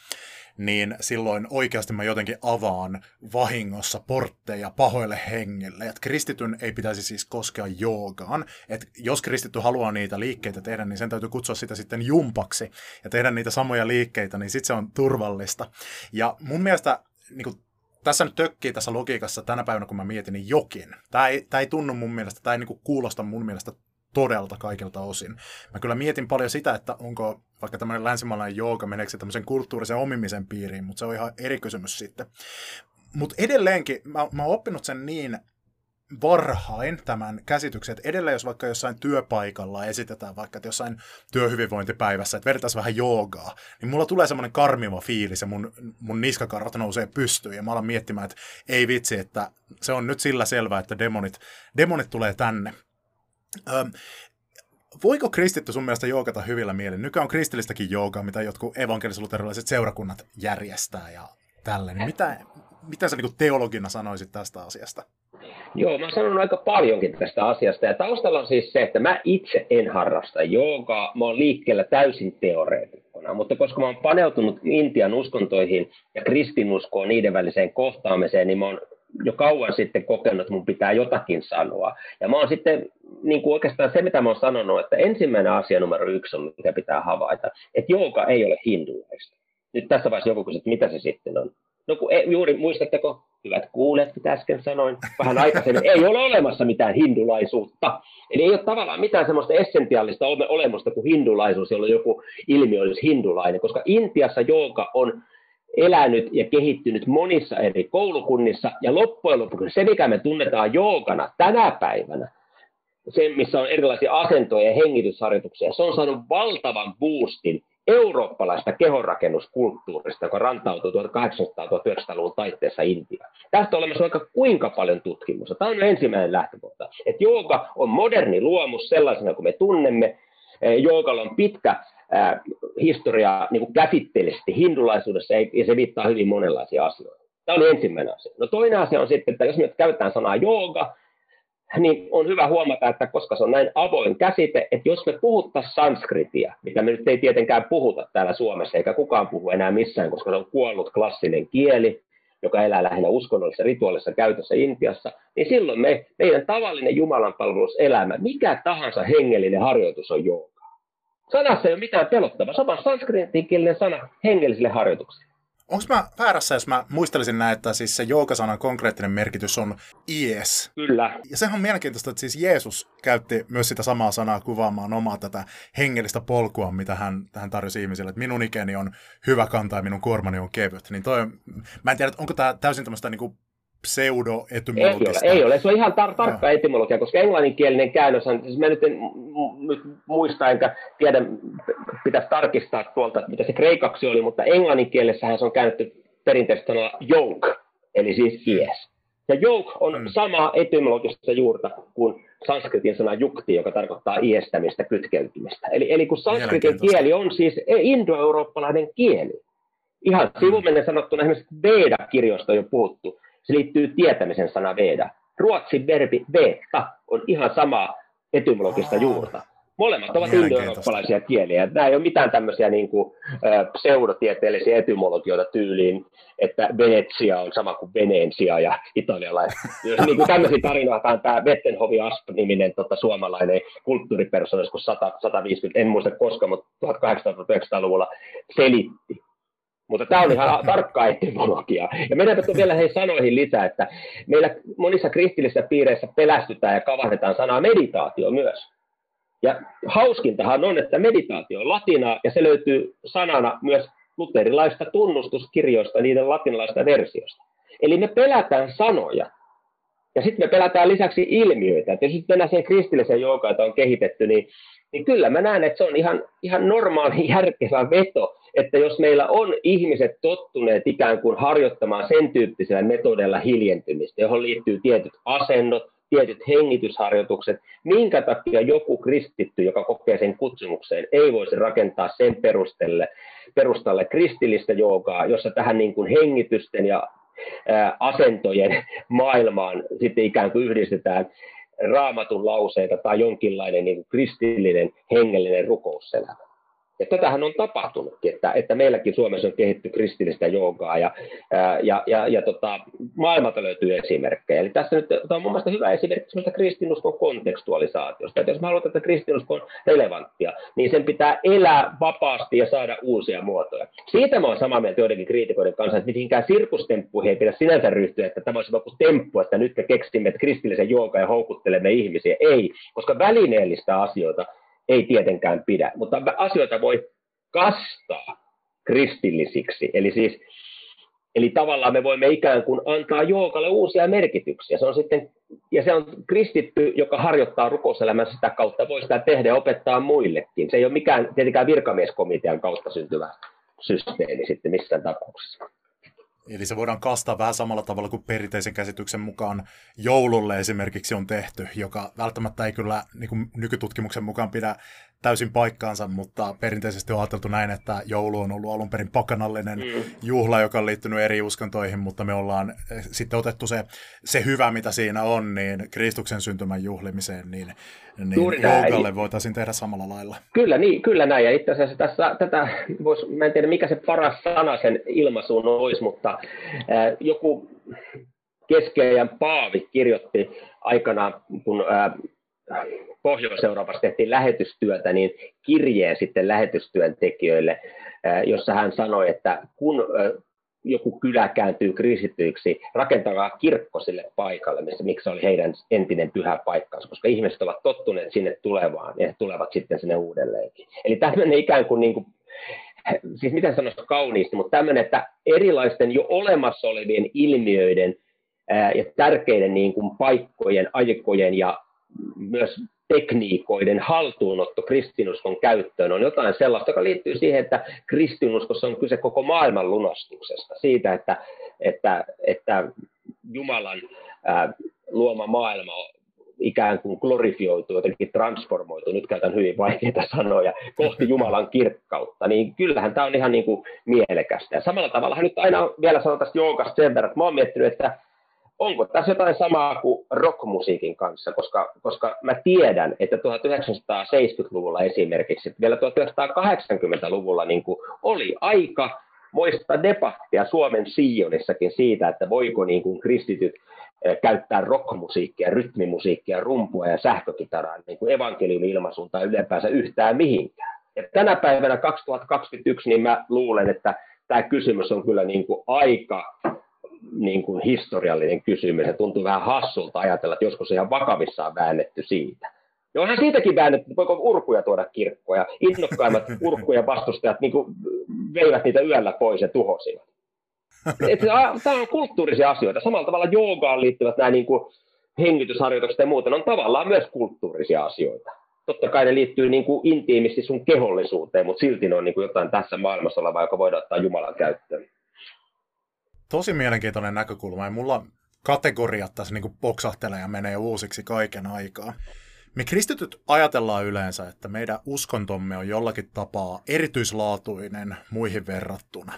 niin silloin oikeasti mä jotenkin avaan vahingossa portteja pahoille hengille. Et kristityn ei pitäisi siis koskea joogaan. Et jos kristitty haluaa niitä liikkeitä tehdä, niin sen täytyy kutsua sitä sitten jumpaksi ja tehdä niitä samoja liikkeitä, niin sitten se on turvallista. Ja mun mielestä niin kuin tässä nyt tökkii tässä logiikassa tänä päivänä, kun mä mietin, niin jokin. Tämä ei, tämä ei tunnu mun mielestä, tämä ei niin kuulosta mun mielestä todelta kaikilta osin. Mä kyllä mietin paljon sitä, että onko vaikka tämmöinen länsimaalainen jooga, meneekö se tämmöisen kulttuurisen omimisen piiriin, mutta se on ihan eri kysymys sitten. Mutta edelleenkin, mä, mä oon oppinut sen niin varhain tämän käsityksen, että edelleen jos vaikka jossain työpaikalla esitetään vaikka, että jossain työhyvinvointipäivässä, että vedetään vähän joogaa, niin mulla tulee semmoinen karmiva fiilis ja mun, mun niskakarvat nousee pystyyn ja mä alan miettimään, että ei vitsi, että se on nyt sillä selvää, että demonit, demonit tulee tänne. Öm, voiko kristitty sun mielestä joogata hyvillä mielin? Nykyään on kristillistäkin joogaa, mitä jotkut evankelis seurakunnat järjestää ja tällainen. Niin mitä, mitä sä niin teologina sanoisit tästä asiasta? Joo, mä sanon aika paljonkin tästä asiasta. Ja taustalla on siis se, että mä itse en harrasta joogaa. Mä oon liikkeellä täysin teoreetikkona. Mutta koska mä oon paneutunut Intian uskontoihin ja kristinuskoon niiden väliseen kohtaamiseen, niin mä oon jo kauan sitten kokenut, että mun pitää jotakin sanoa. Ja mä oon sitten niin kuin oikeastaan se, mitä mä oon sanonut, että ensimmäinen asia numero yksi on, mikä pitää havaita, että jooga ei ole hindulaista. Nyt tässä vaiheessa joku kysyy, että mitä se sitten on. No kun e, juuri muistatteko, hyvät kuulijat, mitä äsken sanoin vähän aikaisemmin, ei ole olemassa mitään hindulaisuutta. Eli ei ole tavallaan mitään semmoista essentiaalista olemusta kuin hindulaisuus, jolloin joku ilmiö olisi hindulainen, koska Intiassa jooga on elänyt ja kehittynyt monissa eri koulukunnissa, ja loppujen lopuksi se, mikä me tunnetaan joogana tänä päivänä, se, missä on erilaisia asentoja ja hengitysharjoituksia, se on saanut valtavan boostin eurooppalaista kehonrakennuskulttuurista, joka rantautui 1800-1900-luvun taitteessa Intiaan. Tästä olemassa vaikka kuinka paljon tutkimusta. Tämä on ensimmäinen lähtökohta, että jooga on moderni luomus sellaisena kuin me tunnemme. Joogalla on pitkä historia niin kuin käsitteellisesti hindulaisuudessa ja se viittaa hyvin monenlaisia asioita. Tämä oli ensimmäinen asia. No toinen asia on sitten, että jos me käytetään sanaa jooga, niin on hyvä huomata, että koska se on näin avoin käsite, että jos me puhuttaisiin sanskritia, mitä me nyt ei tietenkään puhuta täällä Suomessa, eikä kukaan puhu enää missään, koska se on kuollut klassinen kieli, joka elää lähinnä uskonnollisessa rituaalissa käytössä Intiassa, niin silloin me, meidän tavallinen jumalanpalveluselämä, mikä tahansa hengellinen harjoitus on jooga. Sanassa ei ole mitään pelottavaa, se on sanskritinkielinen sana hengellisille harjoituksille. Onko mä väärässä, jos mä muistelisin näin, että siis se joogasanan konkreettinen merkitys on ies? Kyllä. Ja sehän on mielenkiintoista, että siis Jeesus käytti myös sitä samaa sanaa kuvaamaan omaa tätä hengellistä polkua, mitä hän, hän tarjosi ihmisille, että minun ikeni on hyvä kantaa ja minun kuormani on kevyt. Niin toi, mä en tiedä, onko tämä täysin tämmöistä niin pseudo-etymologista. Ei ole, ei ole, se on ihan tar- tarkka no. etymologia, koska englanninkielinen käännös, siis mä nyt en nyt muista enkä tiedä, pitäisi tarkistaa tuolta, mitä se kreikaksi oli, mutta englanninkielessähän se on käännetty perinteisesti sanalla yoke, eli siis yes. Ja yoke on mm. sama etymologista juurta kuin sanskritin sana jukti, joka tarkoittaa iestämistä, kytkeytymistä. Eli, eli kun sanskritin kieli on siis indoeurooppalainen kieli, ihan sivumennen sanottuna esimerkiksi Veda-kirjoista on jo puhuttu, se liittyy tietämisen sana Veda. Ruotsin verbi veta on ihan sama etymologista juurta. Molemmat ovat indoeurooppalaisia kieliä. Nämä ei ole mitään tämmöisiä niin kuin, pseudotieteellisiä etymologioita tyyliin, että Venetsia on sama kuin Venencia ja italialainen. niin kuin tämmöisiä tarinoita on tämä Vettenhovi Asp-niminen tota, suomalainen kulttuuripersona, kun 100, 150, en muista koska, mutta 1800-1900-luvulla selitti mutta tämä on ihan tarkkaa etymologiaa. Ja mennään vielä hei sanoihin lisää, että meillä monissa kristillisissä piireissä pelästytään ja kavahdetaan sanaa meditaatio myös. Ja hauskintahan on, että meditaatio on latinaa ja se löytyy sanana myös luterilaista tunnustuskirjoista, niiden latinalaista versiosta. Eli me pelätään sanoja. Ja sitten me pelätään lisäksi ilmiöitä. Et jos mennään siihen kristilliseen joogaan, jota on kehitetty, niin, niin kyllä mä näen, että se on ihan, ihan normaali järkevä veto, että jos meillä on ihmiset tottuneet ikään kuin harjoittamaan sen tyyppisellä metodeilla hiljentymistä, johon liittyy tietyt asennot, tietyt hengitysharjoitukset, minkä takia joku kristitty, joka kokee sen kutsumukseen, ei voisi rakentaa sen perustalle kristillistä joogaa, jossa tähän niin kuin hengitysten ja asentojen maailmaan sitten ikään kuin yhdistetään raamatun lauseita tai jonkinlainen niin kristillinen hengellinen rukouselämä. Ja tätähän on tapahtunutkin, että, että meilläkin Suomessa on kehitty kristillistä joogaa ja, ja, ja, ja tota, maailmalta löytyy esimerkkejä. Eli tässä nyt tämä on mun mielestä hyvä esimerkki kristinuskon kontekstualisaatiosta. Että jos mä haluan, että kristinusko on relevanttia, niin sen pitää elää vapaasti ja saada uusia muotoja. Siitä mä olen samaa mieltä joidenkin kriitikoiden kanssa, että mihinkään sirkustemppuihin ei pidä sinänsä ryhtyä, että tämä olisi joku temppu, että nyt me keksimme että kristillisen jooga ja houkuttelemme ihmisiä. Ei, koska välineellistä asioita ei tietenkään pidä, mutta asioita voi kastaa kristillisiksi. Eli siis Eli tavallaan me voimme ikään kuin antaa joogalle uusia merkityksiä. Se on sitten, ja se on kristitty, joka harjoittaa rukouselämän sitä kautta, voi sitä tehdä ja opettaa muillekin. Se ei ole mikään tietenkään virkamieskomitean kautta syntyvä systeemi sitten missään tapauksessa. Eli se voidaan kastaa vähän samalla tavalla kuin perinteisen käsityksen mukaan joululle esimerkiksi on tehty, joka välttämättä ei kyllä niin kuin nykytutkimuksen mukaan pidä täysin paikkaansa, mutta perinteisesti on ajateltu näin, että joulu on ollut alun perin pakanallinen mm. juhla, joka on liittynyt eri uskontoihin, mutta me ollaan eh, sitten otettu se, se hyvä, mitä siinä on, niin Kristuksen syntymän juhlimiseen, niin, niin joukalle voitaisiin tehdä samalla lailla. Kyllä, niin, kyllä näin, ja itse asiassa tässä, tätä, vois, mä en tiedä mikä se paras sana sen ilmaisuun olisi, mutta äh, joku keskiajan paavi kirjoitti aikanaan, kun äh, Pohjois-Euroopassa tehtiin lähetystyötä, niin kirjeen sitten lähetystyöntekijöille, jossa hän sanoi, että kun joku kylä kääntyy kristityiksi, rakentakaa kirkko sille paikalle, missä, miksi oli heidän entinen pyhä paikkansa, koska ihmiset ovat tottuneet sinne tulevaan ja he tulevat sitten sinne uudelleenkin. Eli tämmöinen ikään kuin, niin kuin siis miten sanoisi kauniisti, mutta tämmöinen, että erilaisten jo olemassa olevien ilmiöiden ja tärkeiden niin kuin paikkojen, aikojen ja myös tekniikoiden haltuunotto kristinuskon käyttöön on jotain sellaista, joka liittyy siihen, että kristinuskossa on kyse koko maailman lunastuksesta, siitä, että, että, että Jumalan ää, luoma maailma ikään kuin glorifioituu, jotenkin transformoituu, nyt käytän hyvin vaikeita sanoja, kohti Jumalan kirkkautta, niin kyllähän tämä on ihan niin kuin mielekästä. Ja samalla tavalla nyt aina vielä sanon tästä joukasta sen verran, että mä oon miettinyt, että onko tässä jotain samaa kuin rockmusiikin kanssa, koska, koska mä tiedän, että 1970-luvulla esimerkiksi, vielä 1980-luvulla niin kuin oli aika moista debattia Suomen Sionissakin siitä, että voiko niin kuin kristityt eh, käyttää rockmusiikkia, rytmimusiikkia, rumpua ja sähkökitaraa niin kuin evankeliumin ilmaisuun tai ylipäänsä yhtään mihinkään. Ja tänä päivänä 2021, niin mä luulen, että tämä kysymys on kyllä niin kuin aika niin kuin historiallinen kysymys. Se tuntuu vähän hassulta ajatella, että joskus ihan vakavissaan väännetty siitä. Ja onhan siitäkin väännetty, että voiko urkuja tuoda kirkkoja. Innokkaimmat urkuja vastustajat niin kuin veivät niitä yöllä pois ja tuhosivat. Tämä on kulttuurisia asioita. Samalla tavalla joogaan liittyvät nämä niin kuin hengitysharjoitukset ja muuten on tavallaan myös kulttuurisia asioita. Totta kai ne liittyy niin kuin intiimisti sun kehollisuuteen, mutta silti ne on niin kuin jotain tässä maailmassa olevaa, joka voidaan ottaa Jumalan käyttöön tosi mielenkiintoinen näkökulma ja mulla kategoriat tässä niin poksahtelee ja menee uusiksi kaiken aikaa. Me kristityt ajatellaan yleensä, että meidän uskontomme on jollakin tapaa erityislaatuinen muihin verrattuna.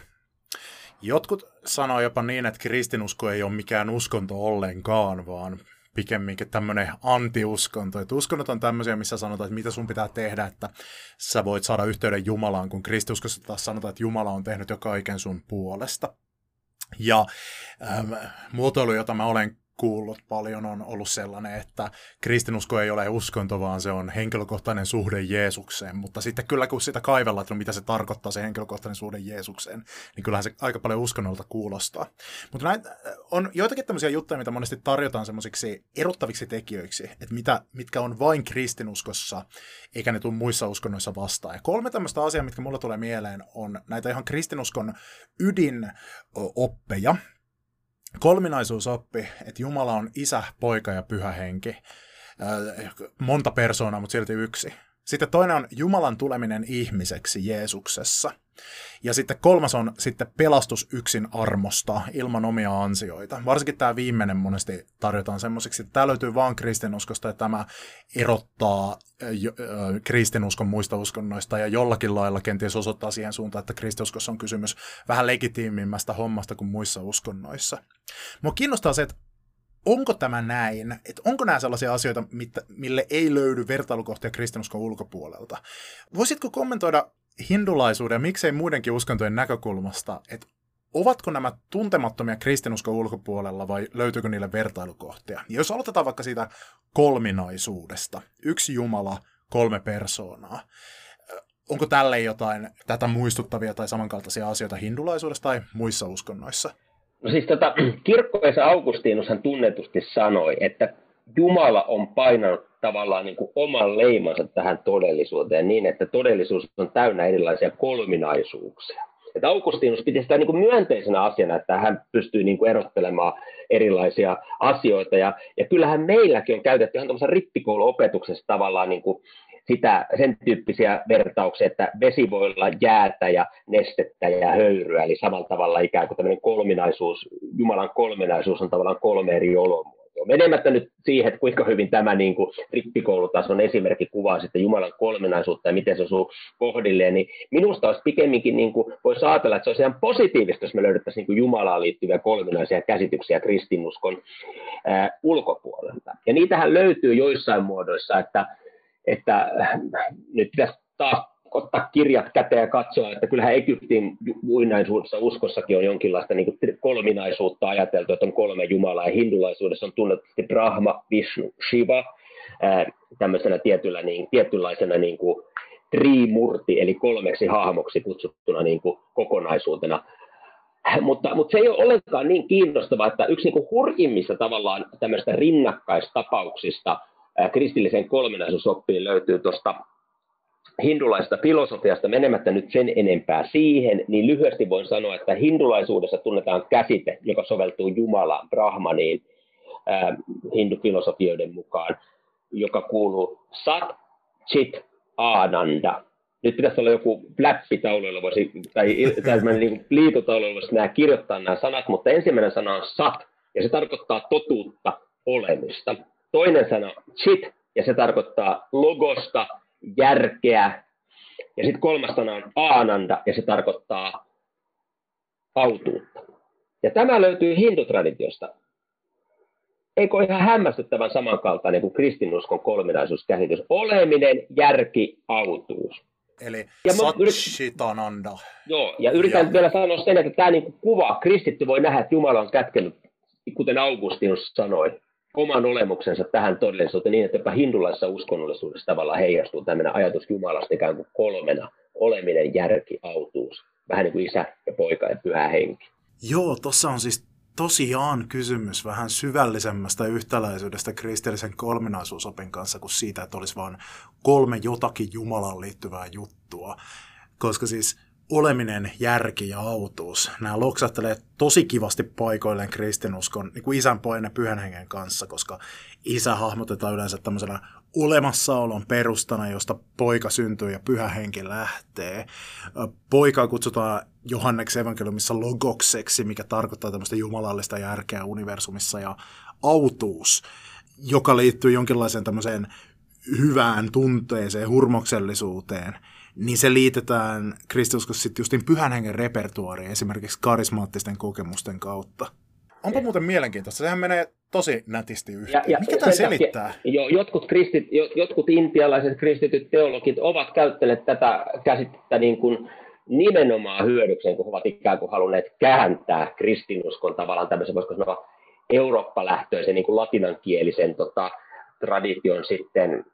Jotkut sanoo jopa niin, että kristinusko ei ole mikään uskonto ollenkaan, vaan pikemminkin tämmöinen antiuskonto. Että uskonnot on tämmöisiä, missä sanotaan, että mitä sun pitää tehdä, että sä voit saada yhteyden Jumalaan, kun kristiuskossa taas sanotaan, että Jumala on tehnyt jo kaiken sun puolesta. Ja ähm, muotoilu, jota mä olen kuullut paljon, on ollut sellainen, että kristinusko ei ole uskonto, vaan se on henkilökohtainen suhde Jeesukseen. Mutta sitten kyllä kun sitä kaivellaan, että no mitä se tarkoittaa, se henkilökohtainen suhde Jeesukseen, niin kyllähän se aika paljon uskonnolta kuulostaa. Mutta näin, on joitakin tämmöisiä juttuja, mitä monesti tarjotaan semmoisiksi erottaviksi tekijöiksi, että mitä, mitkä on vain kristinuskossa, eikä ne tule muissa uskonnoissa vastaan. Ja kolme tämmöistä asiaa, mitkä mulle tulee mieleen, on näitä ihan kristinuskon ydinoppeja, kolminaisuusoppi, että Jumala on isä, poika ja pyhä henki. Äh, monta persoonaa, mutta silti yksi. Sitten toinen on Jumalan tuleminen ihmiseksi Jeesuksessa. Ja sitten kolmas on sitten pelastus yksin armosta ilman omia ansioita. Varsinkin tämä viimeinen monesti tarjotaan semmoiseksi, että tämä löytyy vaan kristinuskosta ja tämä erottaa kristinuskon muista uskonnoista ja jollakin lailla kenties osoittaa siihen suuntaan, että kristinuskossa on kysymys vähän legitiimimmästä hommasta kuin muissa uskonnoissa. Mua kiinnostaa se, että onko tämä näin, että onko nämä sellaisia asioita, mille ei löydy vertailukohtia kristinuskon ulkopuolelta? Voisitko kommentoida hindulaisuuden ja miksei muidenkin uskontojen näkökulmasta, että ovatko nämä tuntemattomia kristinuskon ulkopuolella vai löytyykö niille vertailukohtia? Jos aloitetaan vaikka siitä kolminaisuudesta, yksi Jumala, kolme persoonaa, onko tälle jotain tätä muistuttavia tai samankaltaisia asioita hindulaisuudessa tai muissa uskonnoissa? No siis tota, kirkkoisa Augustinushan tunnetusti sanoi, että Jumala on painanut tavallaan niin kuin oman leimansa tähän todellisuuteen niin, että todellisuus on täynnä erilaisia kolminaisuuksia. Että Augustinus piti sitä niin kuin myönteisenä asiana, että hän pystyy niin kuin erottelemaan erilaisia asioita. Ja, ja kyllähän meilläkin on käytetty ihan rippikouluopetuksessa tavallaan niin kuin sitä, sen tyyppisiä vertauksia, että vesi voi olla jäätä ja nestettä ja höyryä, eli samalla tavalla ikään kuin tämmöinen kolminaisuus, Jumalan kolminaisuus on tavallaan kolme eri olomuotoa. Menemättä nyt siihen, että kuinka hyvin tämä niin kuin rippikoulutason esimerkki kuvaa sitten Jumalan kolminaisuutta ja miten se osuu kohdilleen, niin minusta olisi pikemminkin, niin kuin, voisi ajatella, että se olisi ihan positiivista, jos me löydettäisiin niin kuin Jumalaan liittyviä kolminaisia käsityksiä kristinuskon ää, ulkopuolelta. Ja niitähän löytyy joissain muodoissa, että että nyt pitäisi taas ottaa kirjat käteen ja katsoa, että kyllähän Egyptin muinaisuudessa uskossakin on jonkinlaista niin kuin kolminaisuutta ajateltu, että on kolme jumalaa, ja hindulaisuudessa on tunnetusti Brahma, Vishnu, Shiva, tämmöisenä tietyllä, niin, tietynlaisena niin kuin trimurti, eli kolmeksi hahmoksi kutsuttuna niin kuin kokonaisuutena. Mutta, mutta se ei ole ollenkaan niin kiinnostavaa, että yksi niin hurjimmista tavallaan tämmöistä rinnakkaistapauksista kristillisen kolminaisuusoppiin löytyy tuosta hindulaista filosofiasta menemättä nyt sen enempää siihen, niin lyhyesti voin sanoa, että hindulaisuudessa tunnetaan käsite, joka soveltuu Jumalaan, Brahmaniin, hindufilosofioiden mukaan. joka kuuluu Sat Chit Ananda. Nyt pitäisi olla joku flappitauluilla voisi, tai, tai niin liitotauluilla voisi nämä kirjoittaa nämä sanat, mutta ensimmäinen sana on Sat, ja se tarkoittaa totuutta, olemista. Toinen sana Chit, ja se tarkoittaa logosta, järkeä. Ja sitten kolmas sana on Ananda, ja se tarkoittaa autuutta. Ja tämä löytyy hindutraditiosta. Eikö ihan hämmästyttävän samankaltainen kuin kristinuskon kolminaisuuskäsitys? Oleminen, järki, autuus. Eli ja Satchitananda. Joo, ja yritän ja. vielä sanoa sen, että tämä niinku kuva, kristitty voi nähdä, että Jumala on kätkenyt, kuten Augustinus sanoi, oman olemuksensa tähän todellisuuteen niin, että jopa hindulaisessa uskonnollisuudessa tavallaan heijastuu tämmöinen ajatus Jumalasta ikään kuin kolmena, oleminen, järki, autuus. Vähän niin kuin isä ja poika ja pyhä henki. Joo, tuossa on siis tosiaan kysymys vähän syvällisemmästä yhtäläisyydestä kristillisen kolminaisuusopin kanssa kuin siitä, että olisi vain kolme jotakin Jumalaan liittyvää juttua. Koska siis oleminen, järki ja autuus, nämä loksattelee tosi kivasti paikoilleen kristinuskon niin kuin isän, pojan ja pyhän hengen kanssa, koska isä hahmotetaan yleensä tämmöisenä olemassaolon perustana, josta poika syntyy ja pyhä henki lähtee. Poikaa kutsutaan Johanneksen evankeliumissa logokseksi, mikä tarkoittaa tämmöistä jumalallista järkeä universumissa, ja autuus, joka liittyy jonkinlaiseen tämmöiseen hyvään tunteeseen, hurmoksellisuuteen, niin se liitetään kristiuskossa sitten justin pyhän hengen repertuaariin, esimerkiksi karismaattisten kokemusten kautta. Onpa muuten mielenkiintoista. Sehän menee tosi nätisti yhteen. Ja, ja Mikä tämä selittää? jo, jotkut, kristit, jotkut intialaiset kristityt teologit ovat käyttäneet tätä käsitettä niin kuin nimenomaan hyödykseen, kun ovat ikään kuin halunneet kääntää kristinuskon tavallaan tämmöisen, voisiko sanoa, eurooppalähtöisen niin kuin latinankielisen tota, tradition sitten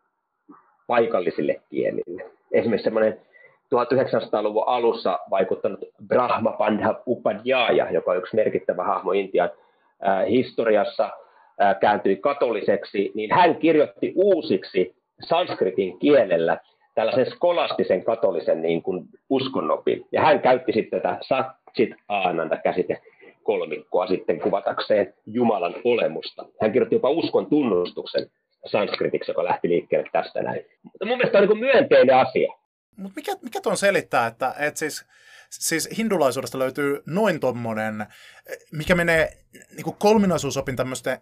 paikallisille kielille. Esimerkiksi semmoinen 1900-luvun alussa vaikuttanut Brahma Pandha Upadhyaya, joka on yksi merkittävä hahmo Intian historiassa, kääntyi katoliseksi, niin hän kirjoitti uusiksi sanskritin kielellä tällaisen skolastisen katolisen niin kuin uskonnopin. Ja hän käytti sitten tätä Satchit Aananda käsite kolmikkoa sitten kuvatakseen Jumalan olemusta. Hän kirjoitti jopa uskon tunnustuksen sanskritiksi, joka lähti liikkeelle tästä näin. Mutta mun mielestä on niin myönteinen asia. Mutta mikä, mikä tuon selittää, että, että siis, siis hindulaisuudesta löytyy noin tommonen, mikä menee niin kolminaisuusopin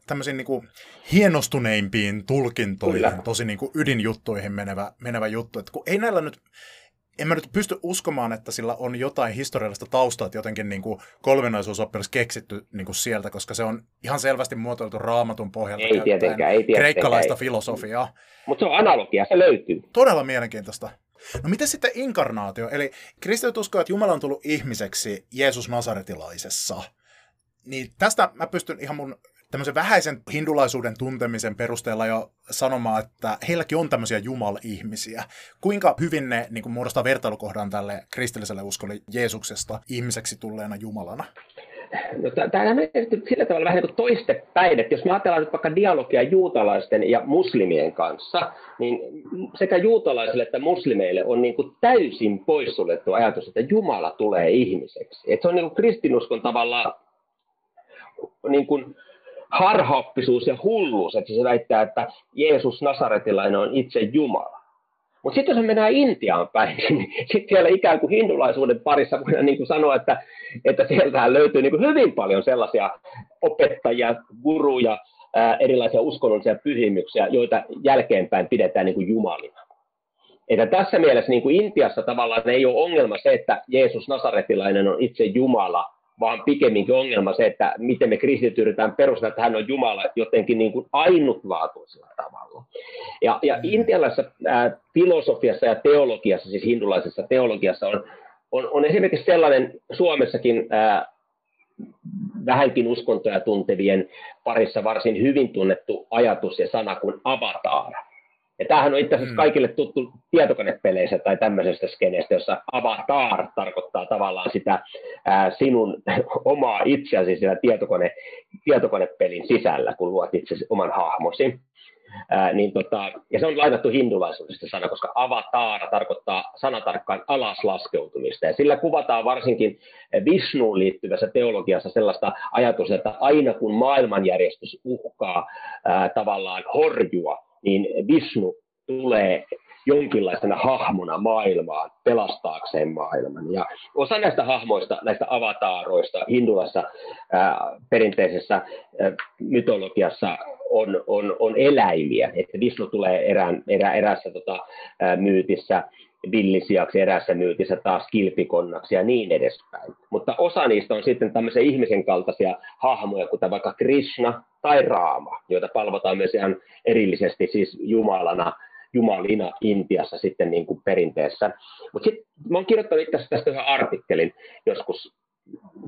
tämmöisiin niin hienostuneimpiin tulkintoihin, Kyllä. tosi niin ydinjuttuihin menevä, menevä juttu. Että kun ei näillä nyt, en mä nyt pysty uskomaan, että sillä on jotain historiallista taustaa, että jotenkin niin kuin kolminaisuusoppi olisi keksitty niin kuin sieltä, koska se on ihan selvästi muotoiltu raamatun pohjalta ei tietenkään, ei tietenkään, kreikkalaista ei. filosofiaa. Mutta se on analogia, se löytyy. Todella mielenkiintoista. No miten sitten inkarnaatio? Eli kristityt uskoo, että Jumala on tullut ihmiseksi Jeesus Nasaretilaisessa. Niin tästä mä pystyn ihan mun tämmöisen vähäisen hindulaisuuden tuntemisen perusteella jo sanomaan, että heilläkin on tämmöisiä jumal-ihmisiä. Kuinka hyvin ne niin kuin muodostaa vertailukohdan tälle kristilliselle uskolle Jeesuksesta ihmiseksi tulleena Jumalana? No, tämä on sillä tavalla vähän niin toistepäin, että jos me ajatellaan nyt vaikka dialogia juutalaisten ja muslimien kanssa, niin sekä juutalaisille että muslimeille on niin kuin täysin poissuljettu ajatus, että Jumala tulee ihmiseksi. Että se on niin kuin kristinuskon tavalla niin kuin harhaoppisuus ja hulluus, että se väittää, että Jeesus Nasaretilainen on itse Jumala. Mutta sitten jos me mennään Intiaan päin, niin sitten siellä ikään kuin hindulaisuuden parissa voidaan niin sanoa, että, että sieltähän löytyy niin kuin hyvin paljon sellaisia opettajia, guruja, ää, erilaisia uskonnollisia pyhimyksiä, joita jälkeenpäin pidetään niin kuin jumalina. Että tässä mielessä niin kuin Intiassa tavallaan ei ole ongelma se, että Jeesus Nasaretilainen on itse Jumala, vaan pikemminkin ongelma se, että miten me kristit yritetään perustaa, että hän on Jumala jotenkin niin kuin ainutlaatuisella tavalla. Ja, ja mm. intialaisessa ää, filosofiassa ja teologiassa, siis hindulaisessa teologiassa on, on, on esimerkiksi sellainen Suomessakin ää, vähänkin uskontoja tuntevien parissa varsin hyvin tunnettu ajatus ja sana kuin avatar. Ja tämähän on itse asiassa mm. kaikille tuttu tietokonepeleissä tai tämmöisestä skeneestä, jossa avatar tarkoittaa tavallaan sitä ää, sinun omaa itseäsi siellä tietokone, tietokonepelin sisällä, kun luot itse oman hahmosi. Ää, niin tota, ja se on laitettu hindulaisuudesta sana, koska avatar tarkoittaa sanatarkkaan alaslaskeutumista. Ja sillä kuvataan varsinkin Vishnuun liittyvässä teologiassa sellaista ajatusta, että aina kun maailmanjärjestys uhkaa ää, tavallaan horjua, niin Vishnu tulee jonkinlaisena hahmona maailmaan pelastaakseen maailman. Ja osa näistä hahmoista, näistä avataaroista hindulassa ää, perinteisessä ää, mytologiassa on, on, on eläimiä. Että Vishnu tulee erään, erä, erässä tota, ää, myytissä villisiaksi, erässä myytissä taas kilpikonnaksi ja niin edespäin. Mutta osa niistä on sitten tämmöisiä ihmisen kaltaisia hahmoja, kuten vaikka Krishna tai Raama, joita palvotaan myös ihan erillisesti siis Jumalana jumalina Intiassa sitten niin kuin perinteessä. Mutta sitten mä oon kirjoittanut itse tästä yhden artikkelin joskus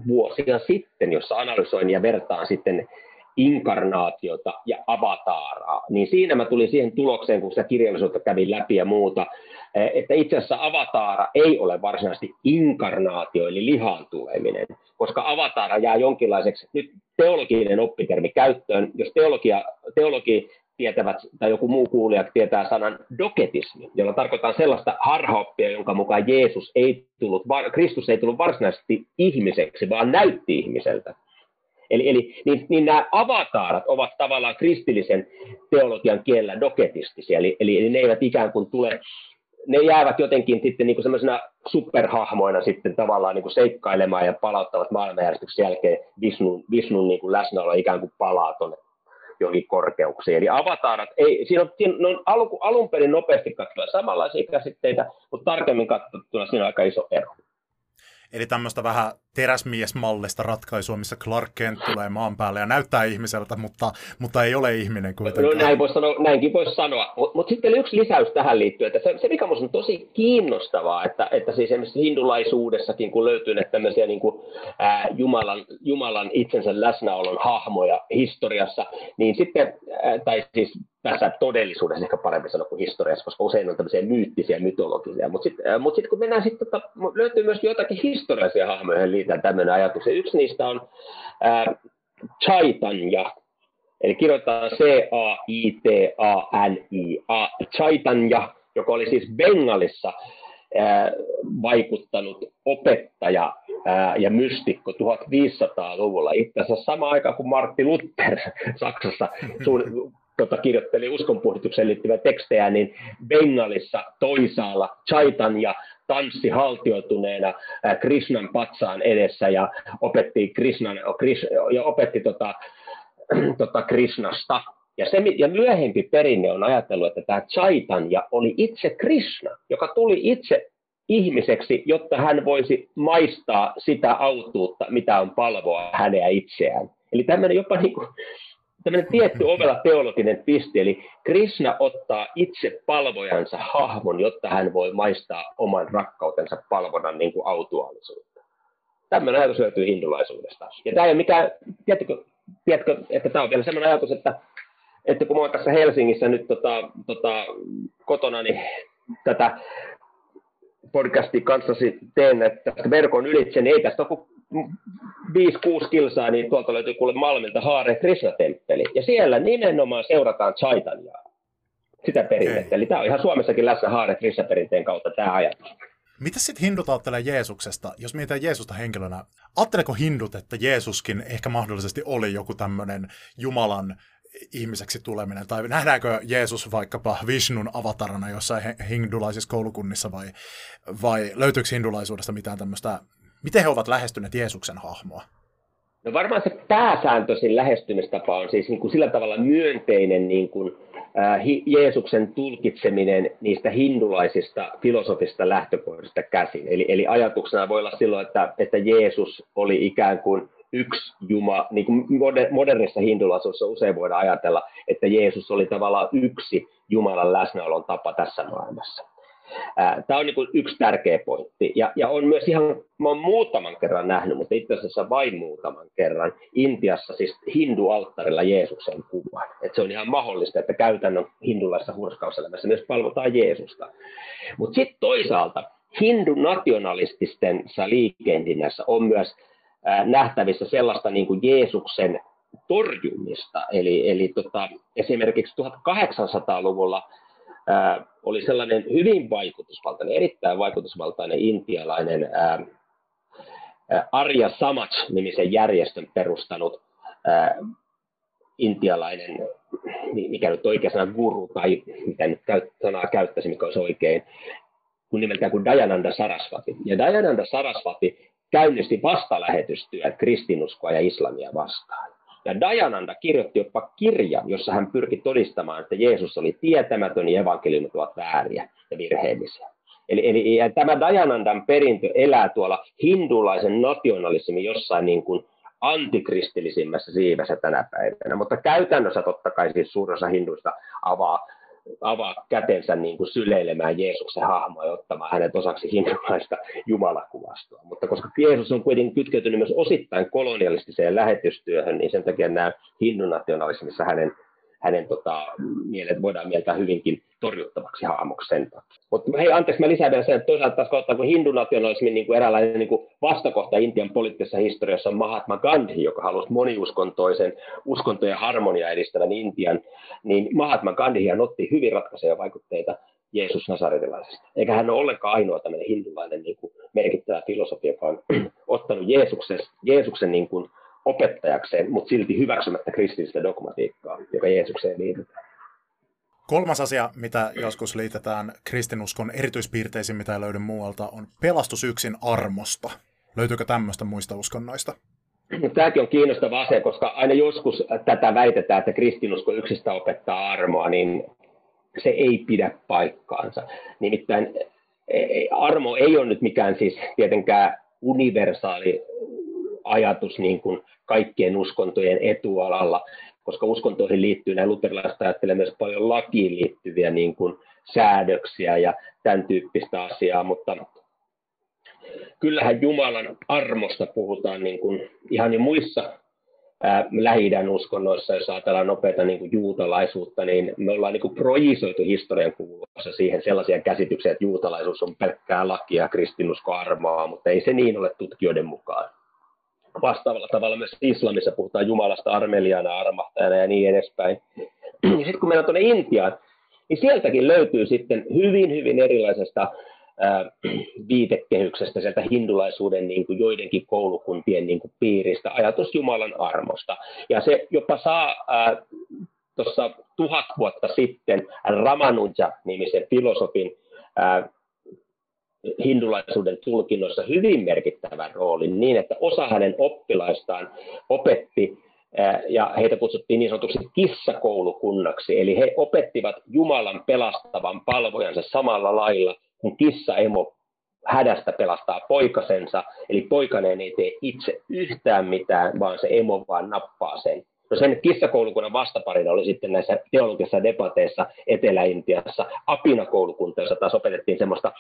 vuosia sitten, jossa analysoin ja vertaan sitten inkarnaatiota ja avataaraa, niin siinä mä tulin siihen tulokseen, kun sitä kirjallisuutta kävin läpi ja muuta, että itse asiassa avataara ei ole varsinaisesti inkarnaatio, eli lihaan tuleminen, koska avataara jää jonkinlaiseksi, nyt teologinen oppitermi käyttöön, jos teologia, teologi tietävät, tai joku muu kuulija tietää sanan doketismi, jolla tarkoittaa sellaista harhaoppia, jonka mukaan Jeesus ei tullut, Kristus ei tullut varsinaisesti ihmiseksi, vaan näytti ihmiseltä. Eli, eli niin, niin nämä avataarat ovat tavallaan kristillisen teologian kielellä doketistisia, eli, eli, eli ne eivät ikään kuin tule, ne jäävät jotenkin sitten niin semmoisena superhahmoina sitten tavallaan niin kuin seikkailemaan ja palauttavat maailmanjärjestyksen jälkeen Visnun, Visnun niin kuin läsnäolo ikään kuin palaa tuonne johonkin korkeuksiin. Eli avataarat, ei, siinä on, siinä on alun, alun perin nopeasti katsottuna samanlaisia käsitteitä, mutta tarkemmin katsottuna siinä on aika iso ero. Eli tämmöistä vähän teräsmiesmallista ratkaisua, missä Clark Kent tulee maan päälle ja näyttää ihmiseltä, mutta, mutta ei ole ihminen kuitenkaan. No näin vois sanoa, näinkin voisi sanoa. Mutta mut sitten yksi lisäys tähän liittyy, että se, se mikä on tosi kiinnostavaa, että, että siis esimerkiksi hindulaisuudessakin, kun löytyy näitä tämmöisiä niin kuin, ää, Jumalan, Jumalan itsensä läsnäolon hahmoja historiassa, niin sitten, ää, tai siis tässä todellisuudessa ehkä paremmin sanoa kuin historiassa, koska usein on tämmöisiä myyttisiä, mytologisia. Mutta sitten mut sit, kun mennään sitten, tota, löytyy myös joitakin historiallisia hahmoja, joihin liitän tämmöinen ajatus. Ja yksi niistä on ää, Chaitanya, eli kirjoitetaan C-A-I-T-A-N-I, Chaitanya, joka oli siis Bengalissa ää, vaikuttanut opettaja ja mystikko 1500-luvulla. Itse asiassa sama aika kuin Martti Luther Saksassa tota, kirjoitteli uskonpuhdistukseen liittyviä tekstejä, niin Bengalissa toisaalla Chaitanya tanssi haltioituneena Krishnan patsaan edessä ja opetti, Krishnan, ja opetti tota, tota Krishnasta. Ja, se, ja myöhempi perinne on ajatellut, että tämä Chaitanya oli itse Krishna, joka tuli itse ihmiseksi, jotta hän voisi maistaa sitä autuutta, mitä on palvoa häneä itseään. Eli tämmöinen jopa niin kuin, tämmöinen tietty ovela teologinen piste, eli Krishna ottaa itse palvojansa hahmon, jotta hän voi maistaa oman rakkautensa palvonnan niin kuin autuaalisuutta. Tämmöinen ajatus löytyy hindulaisuudesta. Ja tämä ei ole mikään, tiedätkö, tiedätkö että tämä on vielä sellainen ajatus, että, että kun mä tässä Helsingissä nyt tota, tota, kotona, niin tätä podcastin kanssasi teen että verkon ylitse, niin ei tästä ole 5-6 kilsaa, niin tuolta löytyy kuule Malmilta Haare Krishna-temppeli. Ja siellä nimenomaan seurataan Chaitanyaa, sitä perinnettä. Okay. Eli tämä on ihan Suomessakin läsnä Haare Krishna-perinteen kautta tämä ajatus. Mitä sitten hindut ajattelee Jeesuksesta, jos mietitään Jeesusta henkilönä? Ajatteleeko hindut, että Jeesuskin ehkä mahdollisesti oli joku tämmöinen Jumalan ihmiseksi tuleminen, tai nähdäänkö Jeesus vaikkapa Vishnun avatarana jossain hindulaisissa koulukunnissa, vai, vai löytyykö hindulaisuudesta mitään tämmöistä Miten he ovat lähestyneet Jeesuksen hahmoa? No varmaan se pääsääntöisin lähestymistapa on siis niin kuin sillä tavalla myönteinen niin kuin, äh, Jeesuksen tulkitseminen niistä hindulaisista filosofista lähtökohdista käsin. Eli, eli ajatuksena voi olla silloin, että, että Jeesus oli ikään kuin yksi Jumala, niin kuin modernissa hindulaisuudessa usein voidaan ajatella, että Jeesus oli tavallaan yksi Jumalan läsnäolon tapa tässä maailmassa. Tämä on niin yksi tärkeä pointti. Ja, ja on myös ihan, mä olen muutaman kerran nähnyt, mutta itse asiassa vain muutaman kerran, Intiassa siis hindu-alttarilla Jeesuksen kuva. Että se on ihan mahdollista, että käytännön hindulaisessa hurskauselämässä myös palvotaan Jeesusta. Mutta sitten toisaalta hindu-nationalististensa liikehdinnässä on myös nähtävissä sellaista niin kuin Jeesuksen torjumista. Eli, eli tota, esimerkiksi 1800-luvulla ää, oli sellainen hyvin vaikutusvaltainen, erittäin vaikutusvaltainen intialainen ää, Arja Samaj-nimisen järjestön perustanut ää, intialainen mikä nyt oikea sana guru tai mitä nyt sanaa käyttäisi, mikä olisi oikein, kun nimeltään kuin Dayananda Sarasvati. Ja Dayananda Sarasvati käynnisti vastalähetystyön kristinuskoa ja islamia vastaan. Ja Dayananda kirjoitti jopa kirjan, jossa hän pyrki todistamaan, että Jeesus oli tietämätön ja evankeliumit ovat vääriä ja virheellisiä. Eli, eli ja tämä Dayanandan perintö elää tuolla hindulaisen nationalismin jossain niin kuin antikristillisimmässä siivessä tänä päivänä, mutta käytännössä totta kai siis suurin osa hinduista avaa avaa kätensä niin kuin syleilemään Jeesuksen hahmoa ja ottamaan hänet osaksi hindulaista jumalakuvastoa. Mutta koska Jeesus on kuitenkin kytkeytynyt myös osittain kolonialistiseen lähetystyöhön, niin sen takia nämä hindunationalismissa hänen hänen tota, mielet voidaan mieltää hyvinkin torjuttavaksi haamoksi sen Mutta hei, anteeksi, mä lisään vielä sen, että toisaalta taas kohtaa, kun hindunationalismin niin kuin eräänlainen niin kuin vastakohta Intian poliittisessa historiassa on Mahatma Gandhi, joka halusi moniuskontoisen uskontojen harmonia edistävän Intian, niin Mahatma Gandhi otti hyvin ratkaisevia vaikutteita Jeesus Nasaretilaisesta. Eikä hän ole ollenkaan ainoa tämmöinen hindulainen niin kuin merkittävä filosofi, joka on ottanut Jeesuksen, Jeesuksen niin kuin opettajakseen, mutta silti hyväksymättä kristillistä dogmatiikkaa, joka Jeesukseen liitetään. Kolmas asia, mitä joskus liitetään kristinuskon erityispiirteisiin, mitä ei löydy muualta, on pelastus yksin armosta. Löytyykö tämmöistä muista uskonnoista? Tämäkin on kiinnostava asia, koska aina joskus tätä väitetään, että kristinusko yksistä opettaa armoa, niin se ei pidä paikkaansa. Nimittäin e, e, armo ei ole nyt mikään siis tietenkään universaali ajatus niin kuin kaikkien uskontojen etualalla, koska uskontoihin liittyy, näin luterilaiset ajattelee myös paljon lakiin liittyviä niin kuin säädöksiä ja tämän tyyppistä asiaa, mutta kyllähän Jumalan armosta puhutaan niin kuin ihan jo muissa lähi uskonnoissa, jos ajatellaan nopeita niin kuin juutalaisuutta, niin me ollaan niin kuin projisoitu historian kuluessa siihen sellaisia käsityksiä, että juutalaisuus on pelkkää lakia, kristinusko armoa, mutta ei se niin ole tutkijoiden mukaan vastaavalla tavalla myös islamissa puhutaan Jumalasta armeliana, armahtajana ja niin edespäin. Ja sitten kun mennään tuonne Intiaan, niin sieltäkin löytyy sitten hyvin, hyvin erilaisesta ää, viitekehyksestä, sieltä hindulaisuuden niin kuin joidenkin koulukuntien niin kuin piiristä, ajatus Jumalan armosta. Ja se jopa saa tuossa tuhat vuotta sitten Ramanuja-nimisen filosofin ää, hindulaisuuden tulkinnoissa hyvin merkittävän roolin niin, että osa hänen oppilaistaan opetti ja heitä kutsuttiin niin sanotuksi kissakoulukunnaksi, eli he opettivat Jumalan pelastavan palvojansa samalla lailla kuin kissa-emo hädästä pelastaa poikasensa, eli poikainen ei tee itse yhtään mitään, vaan se emo vaan nappaa sen. No sen kissakoulukunnan vastaparina oli sitten näissä teologisissa debateissa Etelä-Intiassa apinakoulukunta, jossa taas opetettiin semmoista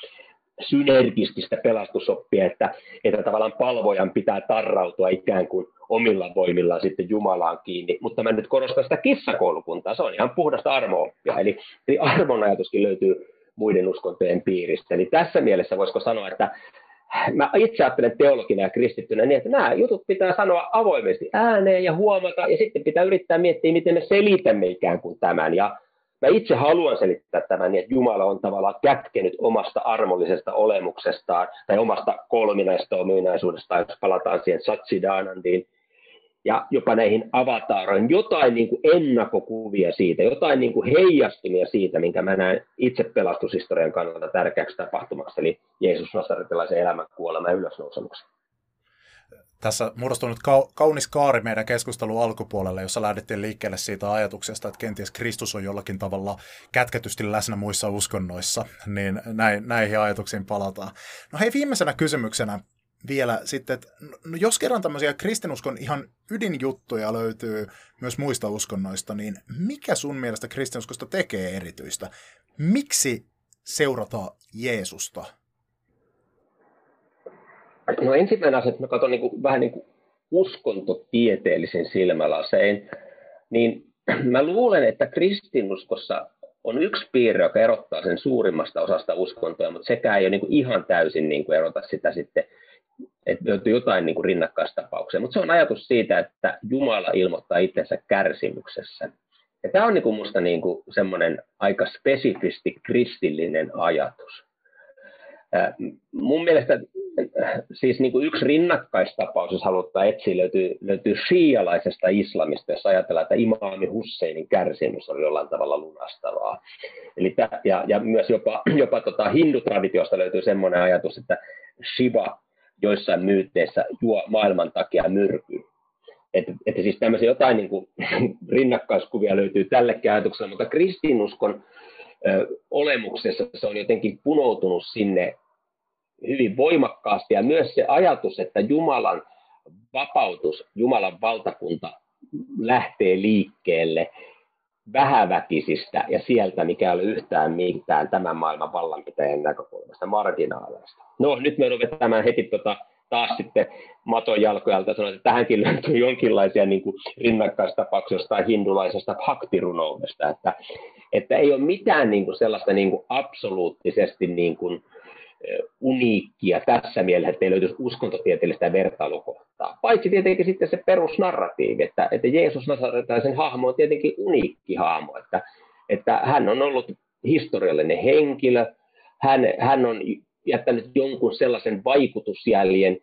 synergististä pelastusoppia, että, että tavallaan palvojan pitää tarrautua ikään kuin omilla voimillaan sitten Jumalaan kiinni. Mutta mä nyt korostan sitä kissakoulukuntaa, se on ihan puhdasta armo-oppia. Eli, eli armon ajatuskin löytyy muiden uskontojen piiristä. Eli tässä mielessä voisiko sanoa, että mä itse ajattelen teologina ja kristittynä niin, että nämä jutut pitää sanoa avoimesti ääneen ja huomata, ja sitten pitää yrittää miettiä, miten me selitämme ikään kuin tämän. Ja Mä itse haluan selittää tämän niin, että Jumala on tavallaan kätkenyt omasta armollisesta olemuksestaan tai omasta kolminaista ominaisuudestaan, jos palataan siihen Satsidanandiin, ja jopa näihin avataroihin, jotain niin kuin ennakokuvia siitä, jotain niin kuin heijastumia siitä, minkä mä näen itse pelastushistorian kannalta tärkeäksi tapahtumaksi, eli Jeesus Nasaretilaisen elämän, kuolema ja ylösnousemuksen tässä muodostunut kaunis kaari meidän keskustelun alkupuolelle, jossa lähdettiin liikkeelle siitä ajatuksesta, että kenties Kristus on jollakin tavalla kätketysti läsnä muissa uskonnoissa, niin näin, näihin ajatuksiin palataan. No hei, viimeisenä kysymyksenä vielä sitten, että no jos kerran tämmöisiä kristinuskon ihan ydinjuttuja löytyy myös muista uskonnoista, niin mikä sun mielestä kristinuskosta tekee erityistä? Miksi seurata Jeesusta? No ensimmäinen asia, että mä katson niin kuin, vähän niin kuin uskontotieteellisen silmälasein, niin mä luulen, että kristinuskossa on yksi piirre, joka erottaa sen suurimmasta osasta uskontoa, mutta sekään ei ole niin kuin ihan täysin niin kuin erota sitä sitten, että löytyy jotain niin kuin rinnakkaistapauksia. Mutta se on ajatus siitä, että Jumala ilmoittaa itsensä kärsimyksessä. Ja tämä on niin kuin musta niin kuin semmoinen aika spesifisti kristillinen ajatus. Mun mielestä siis niin kuin yksi rinnakkaistapaus, jos halutaan etsiä, löytyy, löytyy shialaisesta islamista, jos ajatellaan, että imaami Husseinin kärsimys on jollain tavalla lunastavaa. Eli tä, ja, ja myös jopa, jopa tota hindutraditiosta löytyy semmoinen ajatus, että Shiva joissain myytteissä juo maailman takia myrkyn. Että, että siis tämmöisiä jotain niin kuin, rinnakkaiskuvia löytyy tällekin ajatukselle, mutta kristinuskon ö, olemuksessa se on jotenkin punoutunut sinne hyvin voimakkaasti ja myös se ajatus, että Jumalan vapautus, Jumalan valtakunta lähtee liikkeelle vähäväkisistä ja sieltä, mikä ei ole yhtään mitään tämän maailman vallanpitäjän näkökulmasta marginaaleista. No nyt me vetämään heti tota, taas sitten maton jalkojalta sanoa, että tähänkin löytyy jonkinlaisia niin kuin rinnakkaistapauksia tai hindulaisesta bhaktirunoudesta, että, että ei ole mitään niin kuin sellaista niin kuin absoluuttisesti niin kuin, uniikkia tässä mielessä, että ei löytyisi uskontotieteellistä vertailukohtaa. Paitsi tietenkin sitten se perusnarratiivi, että, että Jeesus Nasaretaisen hahmo on tietenkin uniikki hahmo, että, että hän on ollut historiallinen henkilö, hän, hän on jättänyt jonkun sellaisen vaikutusjäljen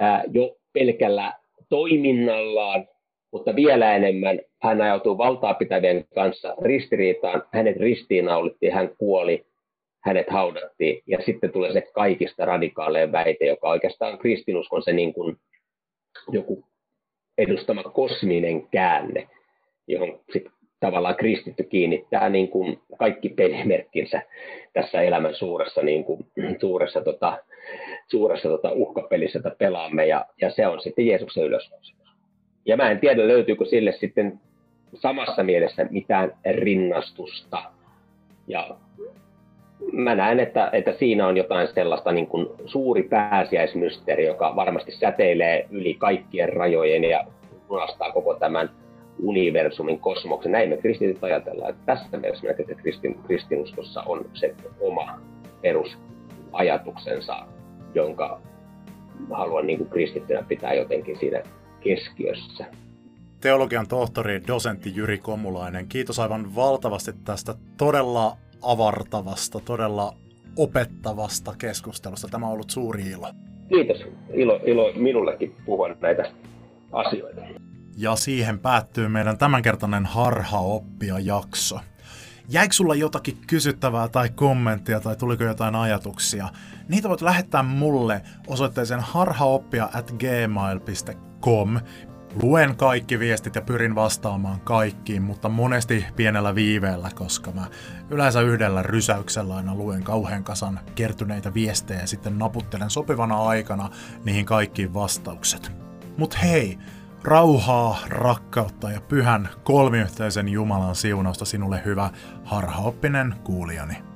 ää, jo pelkällä toiminnallaan, mutta vielä enemmän hän ajautuu valtaa pitävien kanssa ristiriitaan, hänet ristiinnaulittiin, hän kuoli, hänet haudattiin. Ja sitten tulee se kaikista radikaalein väite, joka oikeastaan kristinuskon se niin kuin joku edustama kosminen käänne, johon sitten tavallaan kristitty kiinnittää niin kuin kaikki pelimerkkinsä tässä elämän suuressa, niin kuin, suuressa, tota, suuressa tota uhkapelissä, jota pelaamme, ja, ja se on sitten Jeesuksen ylösnousemus. Ja mä en tiedä, löytyykö sille sitten samassa mielessä mitään rinnastusta ja mä näen, että, että siinä on jotain sellaista niin kuin suuri pääsiäismysteri, joka varmasti säteilee yli kaikkien rajojen ja lunastaa koko tämän universumin, kosmoksen. Näin me kristityt ajatellaan, että tässä mielessä näkee, että kristin, kristinuskossa on se oma perusajatuksensa, jonka haluan niin kuin kristittynä pitää jotenkin siinä keskiössä. Teologian tohtori, dosentti Jyri Komulainen, kiitos aivan valtavasti tästä todella avartavasta, todella opettavasta keskustelusta. Tämä on ollut suuri ilo. Kiitos. Ilo, ilo minullekin puhua näitä asioita. Ja siihen päättyy meidän tämänkertainen harhaoppia jakso. Jäikö sulla jotakin kysyttävää tai kommenttia tai tuliko jotain ajatuksia? Niitä voit lähettää mulle osoitteeseen harhaoppia at gmail.com. Luen kaikki viestit ja pyrin vastaamaan kaikkiin, mutta monesti pienellä viiveellä, koska mä yleensä yhdellä rysäyksellä aina luen kauhean kasan kertyneitä viestejä ja sitten naputtelen sopivana aikana niihin kaikkiin vastaukset. Mut hei, rauhaa, rakkautta ja pyhän kolmiyhteisen Jumalan siunausta sinulle hyvä harhaoppinen kuulijani.